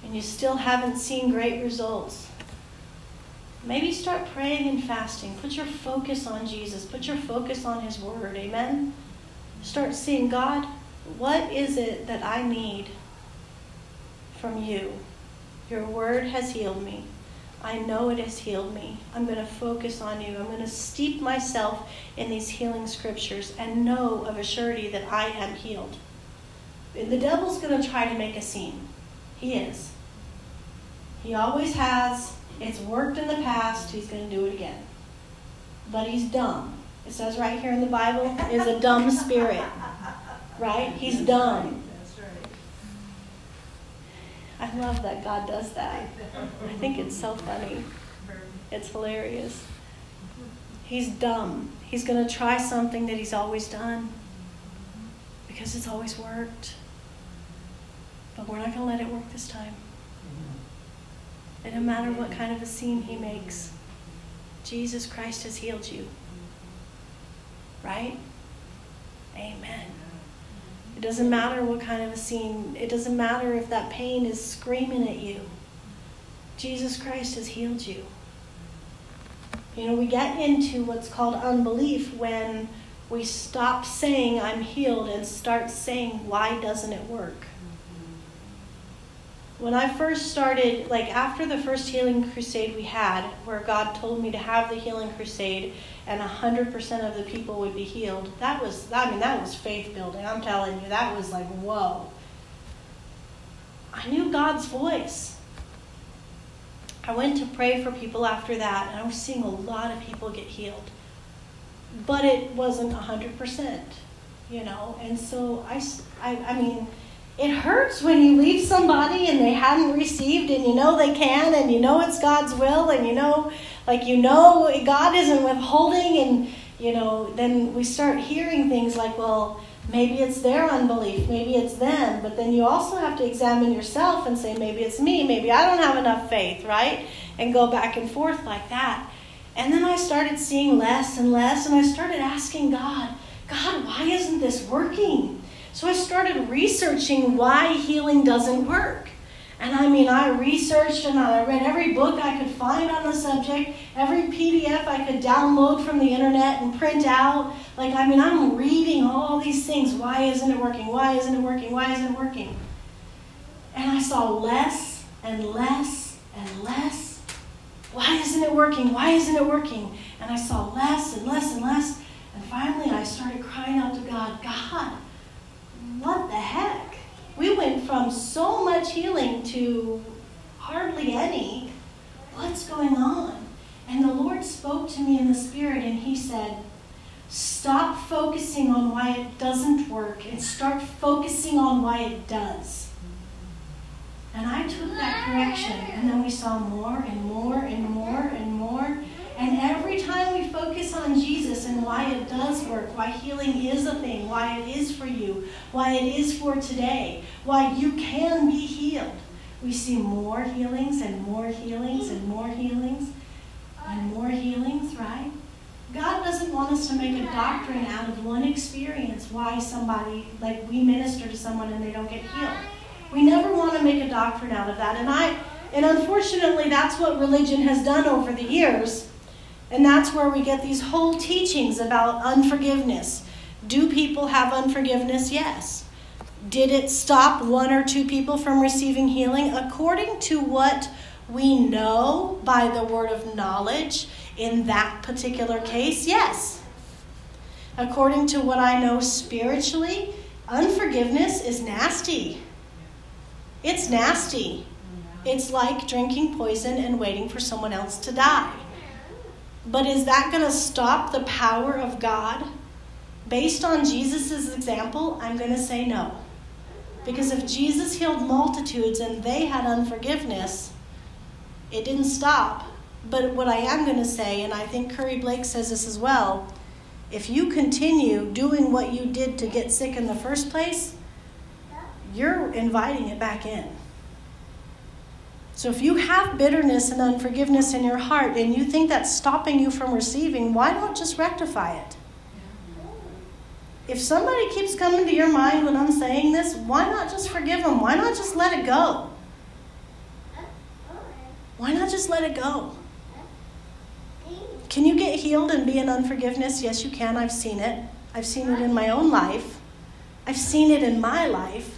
And you still haven't seen great results Maybe start praying and fasting. Put your focus on Jesus. Put your focus on His Word. Amen? Start seeing God, what is it that I need from you? Your Word has healed me. I know it has healed me. I'm going to focus on you. I'm going to steep myself in these healing scriptures and know of a surety that I am healed. The devil's going to try to make a scene. He is. He always has. It's worked in the past, he's going to do it again. But he's dumb. It says right here in the Bible, is a dumb spirit. Right? He's dumb. I love that God does that. I think it's so funny. It's hilarious. He's dumb. He's going to try something that he's always done because it's always worked. But we're not going to let it work this time. Mm-hmm. And no matter what kind of a scene he makes, Jesus Christ has healed you. Right? Amen. Mm-hmm. It doesn't matter what kind of a scene, it doesn't matter if that pain is screaming at you. Jesus Christ has healed you. You know, we get into what's called unbelief when we stop saying, I'm healed, and start saying, why doesn't it work? Mm-hmm. when I first started, like after the first healing crusade we had, where God told me to have the healing crusade and 100% of the people would be healed, that was, I mean, that was faith building. I'm telling you, that was like, whoa. I knew God's voice. I went to pray for people after that, and I was seeing a lot of people get healed. But it wasn't 100%, you know? And so I, I, I mean, it hurts when you leave somebody and they hadn't received and you know they can and you know it's God's will and you know like you know God isn't withholding and you know then we start hearing things like well maybe it's their unbelief maybe it's them but then you also have to examine yourself and say maybe it's me maybe I don't have enough faith right and go back and forth like that and then I started seeing less and less and I started asking God God why isn't this working so I started researching why healing doesn't work. And I mean, I researched and I read every book I could find on the subject, every PDF I could download from the internet and print out. Like, I mean, I'm reading all these things. Why isn't it working? Why isn't it working? Why isn't it working? And I saw less and less and less. Why isn't it working? Why isn't it working? And I saw less and less and less. And finally, I started crying out to God God, what the heck? We went from so much healing to hardly any. What's going on? And the Lord spoke to me in the Spirit and He said, Stop focusing on why it doesn't work and start focusing on why it does. And I took that correction, and then we saw more and more and more and more. And every time we focus on Jesus and why it does work, why healing is a thing, why it is for you, why it is for today, why you can be healed, we see more healings and more healings and more healings and more healings, right? God doesn't want us to make a doctrine out of one experience why somebody, like we minister to someone and they don't get healed. We never want to make a doctrine out of that. And I and unfortunately that's what religion has done over the years and that's where we get these whole teachings about unforgiveness. Do people have unforgiveness? Yes. Did it stop one or two people from receiving healing? According to what we know by the word of knowledge in that particular case, yes. According to what I know spiritually, unforgiveness is nasty. It's nasty. It's like drinking poison and waiting for someone else to die. But is that going to stop the power of God? Based on Jesus' example, I'm going to say no. Because if Jesus healed multitudes and they had unforgiveness, it didn't stop But what I am going to say, and I think Curry Blake says this as well, if you continue doing what you did to get sick in the first place, you're inviting it back in. So if you have bitterness and unforgiveness in your heart and you think that's stopping you from receiving, why not just rectify it? If somebody keeps coming to your mind when I'm saying this, why not just forgive them? Why not just let it go? Why not just let it go? Can you get healed and be in unforgiveness? Yes, you can. I've seen it. I've seen it in my own life. I've seen it in my life.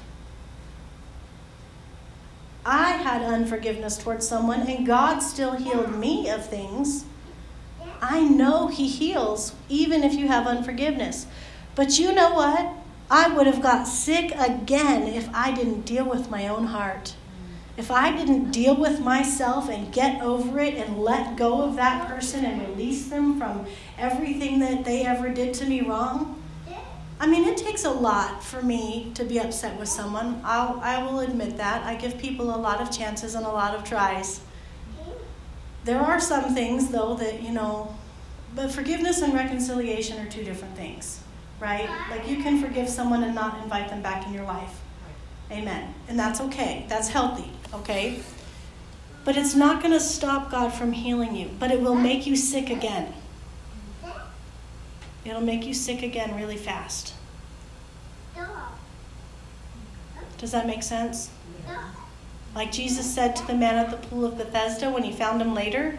I had unforgiveness towards someone, and God still healed me of things. I know He heals even if you have unforgiveness. But you know what? I would have got sick again if I didn't deal with my own heart. If I didn't deal with myself and get over it and let go of that person and release them from everything that they ever did to me wrong, I mean, it takes a lot for me to be upset with someone. I'll, I will admit that. I give people a lot of chances and a lot of tries. There are some things, though, that, you know, but forgiveness and reconciliation are two different things, right? Like you can forgive someone and not invite them back in your life. Amen. And that's okay. That's healthy, okay? But it's not going to stop God from healing you, but it will make you sick again. It'll make you sick again really fast. Does that make sense? Like Jesus said to the man at the pool of Bethesda when he found him later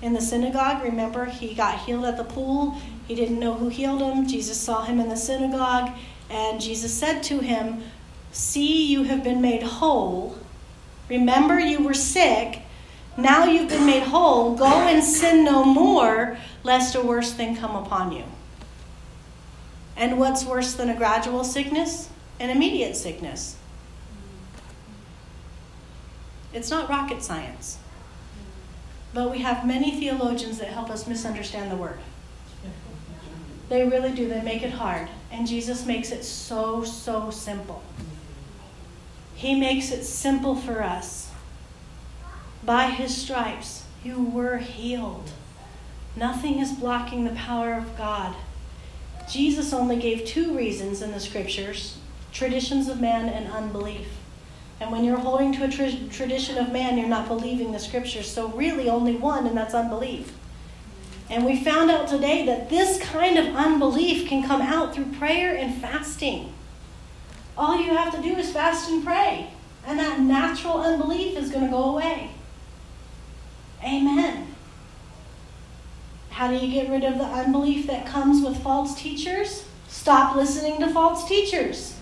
in the synagogue. Remember, he got healed at the pool. He didn't know who healed him. Jesus saw him in the synagogue, and Jesus said to him, See, you have been made whole. Remember, you were sick. Now you've been made whole. Go and sin no more, lest a worse thing come upon you. And what's worse than a gradual sickness? An immediate sickness. It's not rocket science. But we have many theologians that help us misunderstand the word. They really do. They make it hard. And Jesus makes it so, so simple. He makes it simple for us. By his stripes, you were healed. Nothing is blocking the power of God. Jesus only gave two reasons in the scriptures traditions of man and unbelief. And when you're holding to a tra- tradition of man, you're not believing the scriptures. So, really, only one, and that's unbelief. And we found out today that this kind of unbelief can come out through prayer and fasting. All you have to do is fast and pray, and that natural unbelief is going to go away. Amen. How do you get rid of the unbelief that comes with false teachers? Stop listening to false teachers.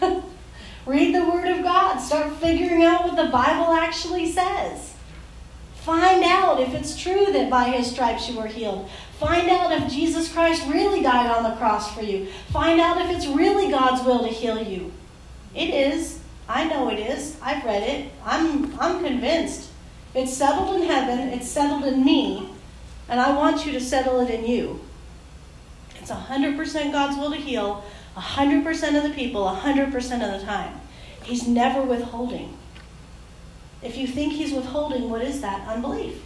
Read the Word of God. Start figuring out what the Bible actually says. Find out if it's true that by His stripes you were healed. Find out if Jesus Christ really died on the cross for you. Find out if it's really God's will to heal you. It is. I know it is. I've read it. I'm, I'm convinced. It's settled in heaven, it's settled in me, and I want you to settle it in you. It's 100% God's will to heal 100% of the people, 100% of the time. He's never withholding. If you think he's withholding, what is that? Unbelief.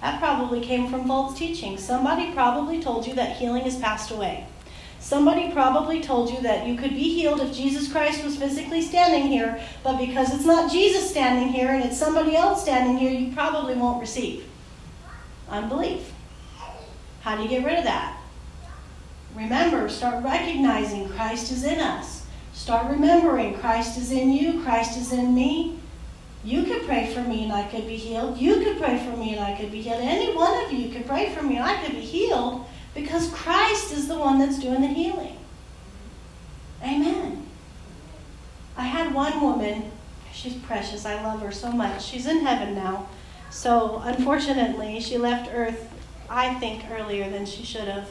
That probably came from false teaching. Somebody probably told you that healing has passed away. Somebody probably told you that you could be healed if Jesus Christ was physically standing here, but because it's not Jesus standing here and it's somebody else standing here, you probably won't receive. Unbelief. How do you get rid of that? Remember, start recognizing Christ is in us. Start remembering Christ is in you, Christ is in me. You could pray for me and I could be healed. You could pray for me and I could be healed. Any one of you could pray for me and I could be healed because Christ is the one that's doing the healing. Amen. I had one woman, she's precious, I love her so much. She's in heaven now. So, unfortunately, she left earth, I think, earlier than she should have.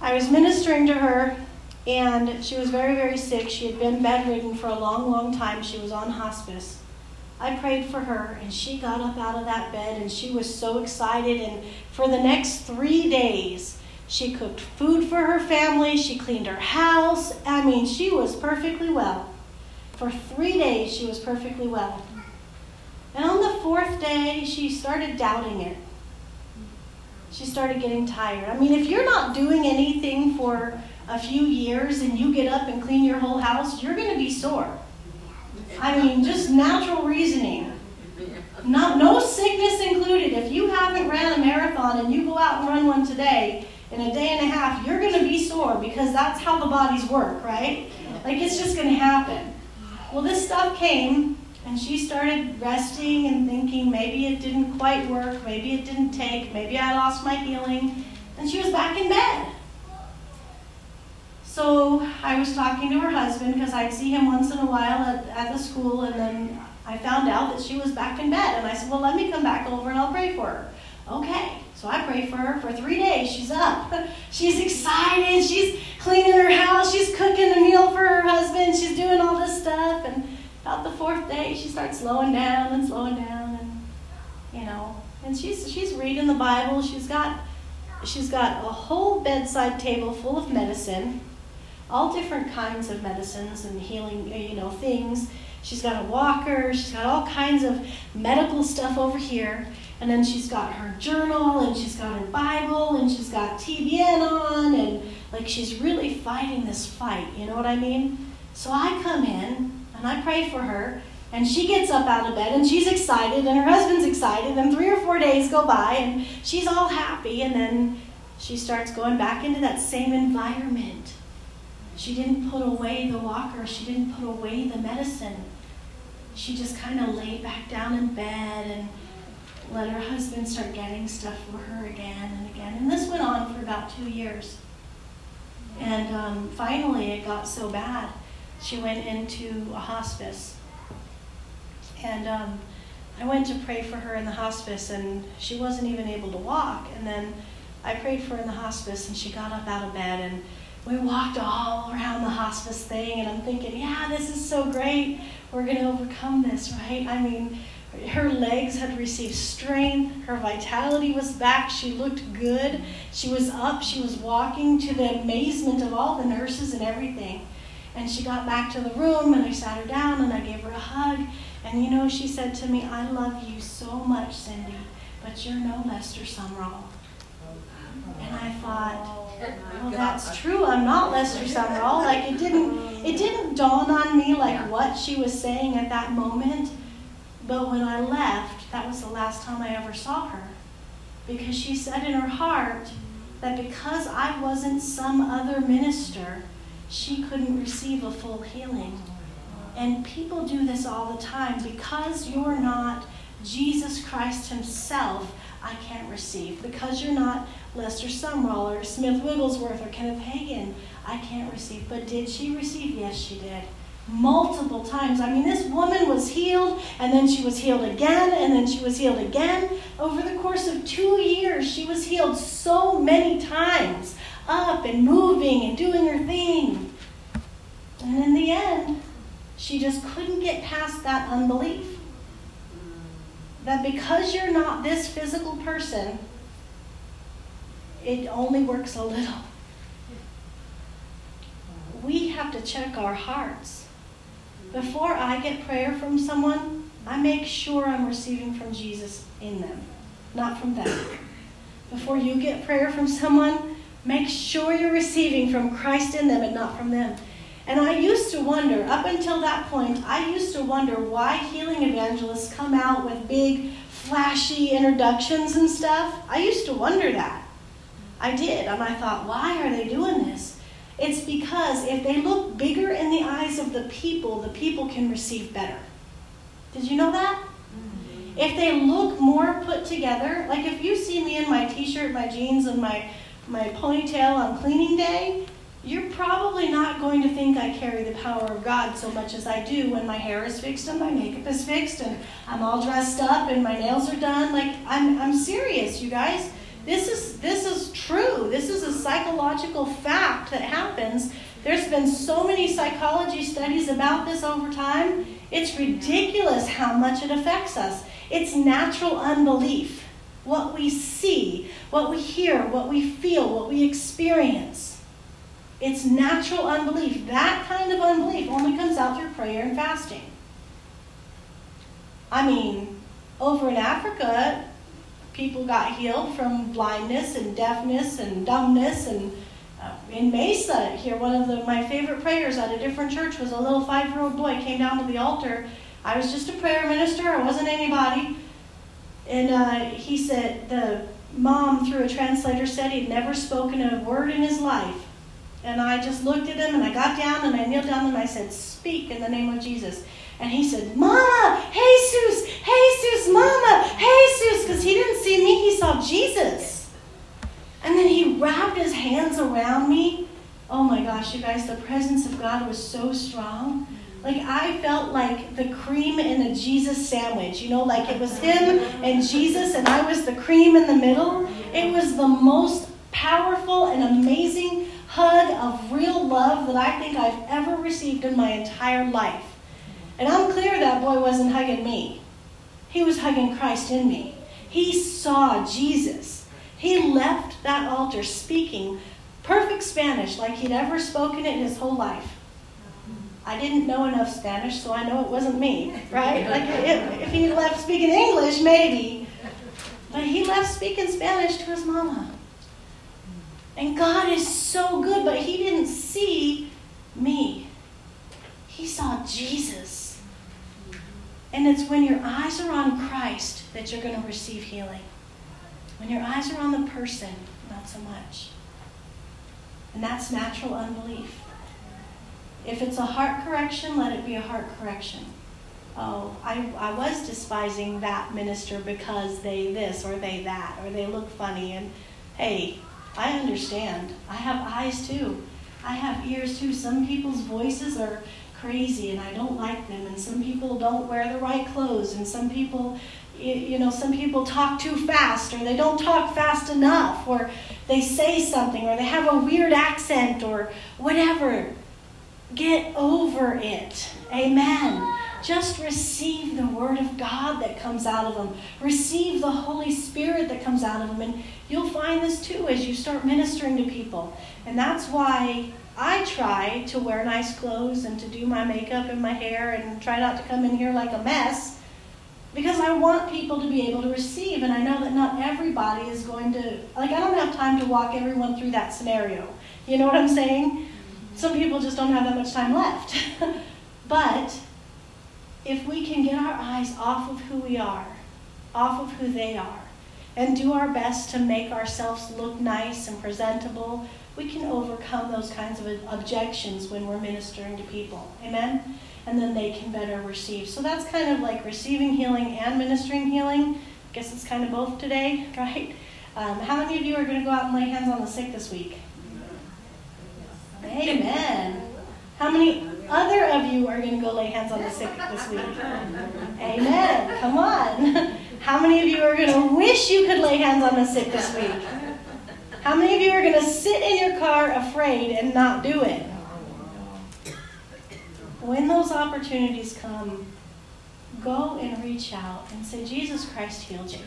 I was ministering to her, and she was very, very sick. She had been bedridden for a long, long time. She was on hospice. I prayed for her, and she got up out of that bed, and she was so excited. And for the next three days, she cooked food for her family, she cleaned her house. I mean, she was perfectly well. For three days, she was perfectly well. And on the fourth day, she started doubting it. She started getting tired. I mean, if you're not doing anything for a few years and you get up and clean your whole house, you're going to be sore. I mean, just natural reasoning. Not, no sickness included. If you haven't ran a marathon and you go out and run one today, in a day and a half, you're going to be sore because that's how the bodies work, right? Like it's just going to happen. Well, this stuff came, and she started resting and thinking maybe it didn't quite work, maybe it didn't take, maybe I lost my healing, and she was back in bed. So I was talking to her husband because I'd see him once in a while at, at the school, and then I found out that she was back in bed. And I said, Well, let me come back over and I'll pray for her. Okay. So I prayed for her for three days. She's up. She's excited. She's cleaning her house. She's cooking a meal for her husband. She's doing all this stuff. And about the fourth day, she starts slowing down and slowing down, and you know, and she's she's reading the Bible. She's got she's got a whole bedside table full of medicine, all different kinds of medicines and healing, uh, you know, things. She's got a walker. She's got all kinds of medical stuff over here. And then she's got her journal and she's got her Bible and she's got TBN on and like she's really fighting this fight, you know what I mean? So I come in and I pray for her and she gets up out of bed and she's excited and her husband's excited and three or four days go by and she's all happy and then she starts going back into that same environment. She didn't put away the walker, she didn't put away the medicine. She just kind of laid back down in bed and let her husband start getting stuff for her again and again. And this went on for about two years. And um, finally, it got so bad, she went into a hospice. And um, I went to pray for her in the hospice, and she wasn't even able to walk. And then I prayed for her in the hospice, and she got up out of bed, and we walked all around the hospice thing. And I'm thinking, yeah, this is so great. We're going to overcome this, right? I mean, her legs had received strength. Her vitality was back. She looked good. She was up. She was walking to the amazement of all the nurses and everything. And she got back to the room, and I sat her down and I gave her a hug. And you know, she said to me, I love you so much, Cindy, but you're no Lester Sumrall. And I thought, well, that's true. I'm not Lester Sumrall. Like it didn't, it didn't dawn on me like what she was saying at that moment. But when I left, that was the last time I ever saw her. Because she said in her heart that because I wasn't some other minister, she couldn't receive a full healing. And people do this all the time. Because you're not Jesus Christ Himself, I can't receive. Because you're not Lester Sumrall or Smith Wigglesworth or Kenneth Hagin, I can't receive. But did she receive? Yes, she did multiple times. I mean, this woman was healed, and then she was healed again, and then she was healed again. Over the course of two years, she was healed so many times, up and moving and doing her thing. And in the end, she just couldn't get past that unbelief. That because you're not this physical person, it only works a little. We have to check our hearts before I get prayer from someone, I make sure I'm receiving from Jesus in them, not from them. Before you get prayer from someone, make sure you're receiving from Christ in them and not from them. And I used to wonder, up until that point, I used to wonder why healing evangelists come out with big, flashy introductions and stuff. I used to wonder that. I did. And I thought, why are they doing this? It's because if they look bigger in the eyes of the people, the people can receive better. Did you know that? Mm-hmm. If they look more put together, like if you see me in my t shirt, my jeans, and my, my ponytail on cleaning day, you're probably not going to think I carry the power of God so much as I do when my hair is fixed and my makeup is fixed and I'm all dressed up and my nails are done. Like, I'm, I'm serious, you guys. This is, this is true. This is a psychological fact that happens. There's been so many psychology studies about this over time. It's ridiculous how much it affects us. It's natural unbelief. What we see, what we hear, what we feel, what we experience. It's natural unbelief. That kind of unbelief only comes out through prayer and fasting. I mean, over in Africa, people got healed from blindness and deafness and dumbness and uh, in Mesa here one of the, my favorite prayers at a different church was a little five-year-old boy came down to the altar I was just a prayer minister I wasn't anybody and uh, he said the mom through a translator said he'd never spoken a word in his life and I just looked at him and I got down and I kneeled down and I said speak in the name of Jesus and he said, Mama, Jesus, Jesus, Mama, Jesus, because he didn't see me, he saw Jesus. And then he wrapped his hands around me. Oh my gosh, you guys, the presence of God was so strong. Like I felt like the cream in a Jesus sandwich, you know, like it was him and Jesus, and I was the cream in the middle. It was the most powerful and amazing hug of real love that I think I've ever received in my entire life. And I'm clear that boy wasn't hugging me, he was hugging Christ in me. He saw Jesus. He left that altar speaking perfect Spanish like he'd ever spoken it in his whole life. I didn't know enough Spanish, so I know it wasn't me, right? Like if, if he left speaking English, maybe. But he left speaking Spanish to his mama. And God is so good, but he didn't see me. He saw Jesus. And it's when your eyes are on Christ that you're going to receive healing. When your eyes are on the person, not so much. And that's natural unbelief. If it's a heart correction, let it be a heart correction. Oh, I, I was despising that minister because they this or they that or they look funny. And hey, I understand. I have eyes too. I have ears too. Some people's voices are crazy and I don't like them. And some people don't wear the right clothes. And some people, you know, some people talk too fast or they don't talk fast enough or they say something or they have a weird accent or whatever. Get over it. Amen. Just receive the Word of God that comes out of them. Receive the Holy Spirit that comes out of them. And you'll find this too as you start ministering to people. And that's why I try to wear nice clothes and to do my makeup and my hair and try not to come in here like a mess because I want people to be able to receive. And I know that not everybody is going to, like, I don't have time to walk everyone through that scenario. You know what I'm saying? Some people just don't have that much time left. but if we can get our eyes off of who we are, off of who they are, and do our best to make ourselves look nice and presentable we can overcome those kinds of objections when we're ministering to people. Amen? And then they can better receive. So that's kind of like receiving healing and ministering healing. I guess it's kind of both today, right? Um, how many of you are going to go out and lay hands on the sick this week? Amen. How many other of you are going to go lay hands on the sick this week? Amen. Come on. How many of you are going to wish you could lay hands on the sick this week? How many of you are going to sit in your car afraid and not do it? When those opportunities come, go and reach out and say, Jesus Christ healed you.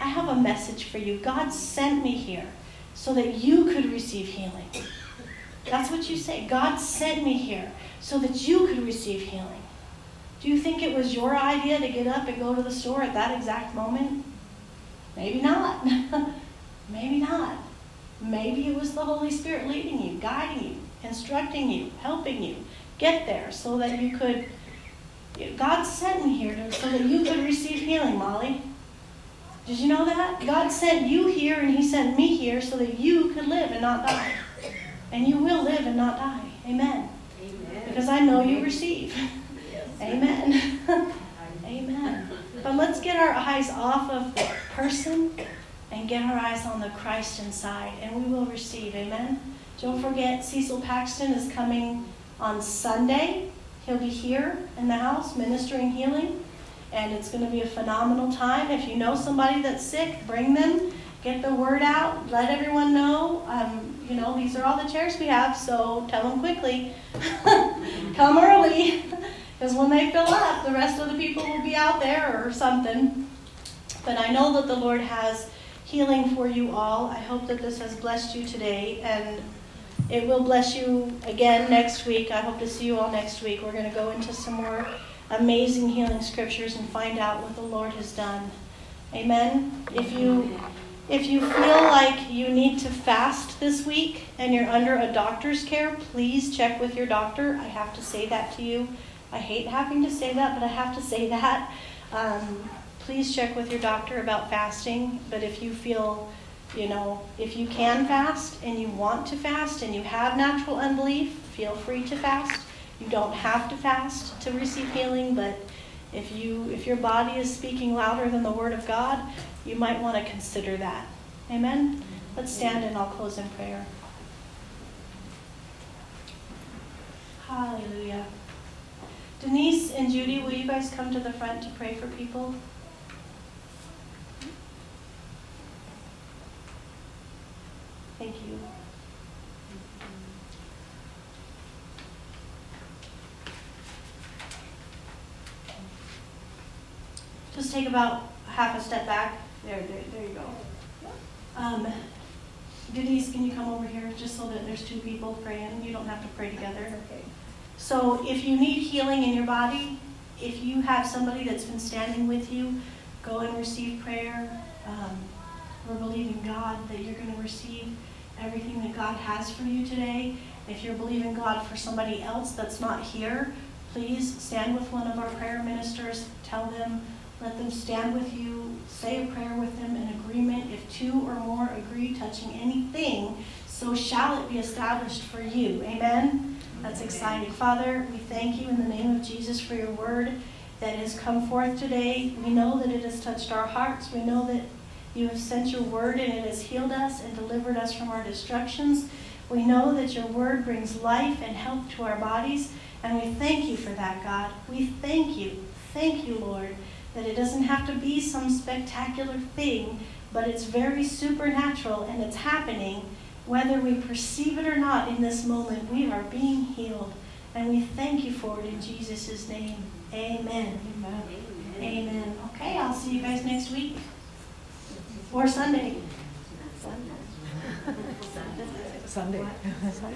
I have a message for you. God sent me here so that you could receive healing. That's what you say. God sent me here so that you could receive healing. Do you think it was your idea to get up and go to the store at that exact moment? Maybe not. Maybe not. Maybe it was the Holy Spirit leading you, guiding you, instructing you, helping you get there so that you could. God sent me here so that you could receive healing, Molly. Did you know that? God sent you here and He sent me here so that you could live and not die. And you will live and not die. Amen. Amen. Because I know you receive. Yes. Amen. Amen. But let's get our eyes off of the person and get our eyes on the Christ inside, and we will receive. Amen. Don't forget, Cecil Paxton is coming on Sunday. He'll be here in the house ministering healing, and it's going to be a phenomenal time. If you know somebody that's sick, bring them. Get the word out. Let everyone know. Um, you know, these are all the chairs we have, so tell them quickly. Come early, because when they fill up, the rest of the people will be out there or something. But I know that the Lord has healing for you all. I hope that this has blessed you today, and it will bless you again next week. I hope to see you all next week. We're going to go into some more amazing healing scriptures and find out what the Lord has done. Amen. If you if you feel like you need to fast this week and you're under a doctor's care, please check with your doctor. I have to say that to you. I hate having to say that, but I have to say that. Um, please check with your doctor about fasting. But if you feel, you know, if you can fast and you want to fast and you have natural unbelief, feel free to fast. You don't have to fast to receive healing, but if you if your body is speaking louder than the word of God, you might want to consider that. Amen. Let's stand and I'll close in prayer. Hallelujah. Denise and Judy, will you guys come to the front to pray for people? Thank you. Just take about half a step back. There, there, there you go. Um, Denise, can you come over here just so that there's two people praying? You don't have to pray together. Okay. So if you need healing in your body, if you have somebody that's been standing with you, go and receive prayer. Um, we're believing God that you're going to receive everything that God has for you today. If you're believing God for somebody else that's not here, please stand with one of our prayer ministers. Tell them, let them stand with you. Say a prayer with them in agreement. If two or more agree touching anything, so shall it be established for you. Amen. That's exciting. Father, we thank you in the name of Jesus for your word that has come forth today. We know that it has touched our hearts. We know that you have sent your word and it has healed us and delivered us from our destructions. We know that your word brings life and health to our bodies, and we thank you for that, God. We thank you. Thank you, Lord, that it doesn't have to be some spectacular thing, but it's very supernatural and it's happening. Whether we perceive it or not in this moment, we are being healed. And we thank you for it in Jesus' name. Amen. Amen. Amen. Okay, I'll see you guys next week. Or Sunday. Sunday. Sunday.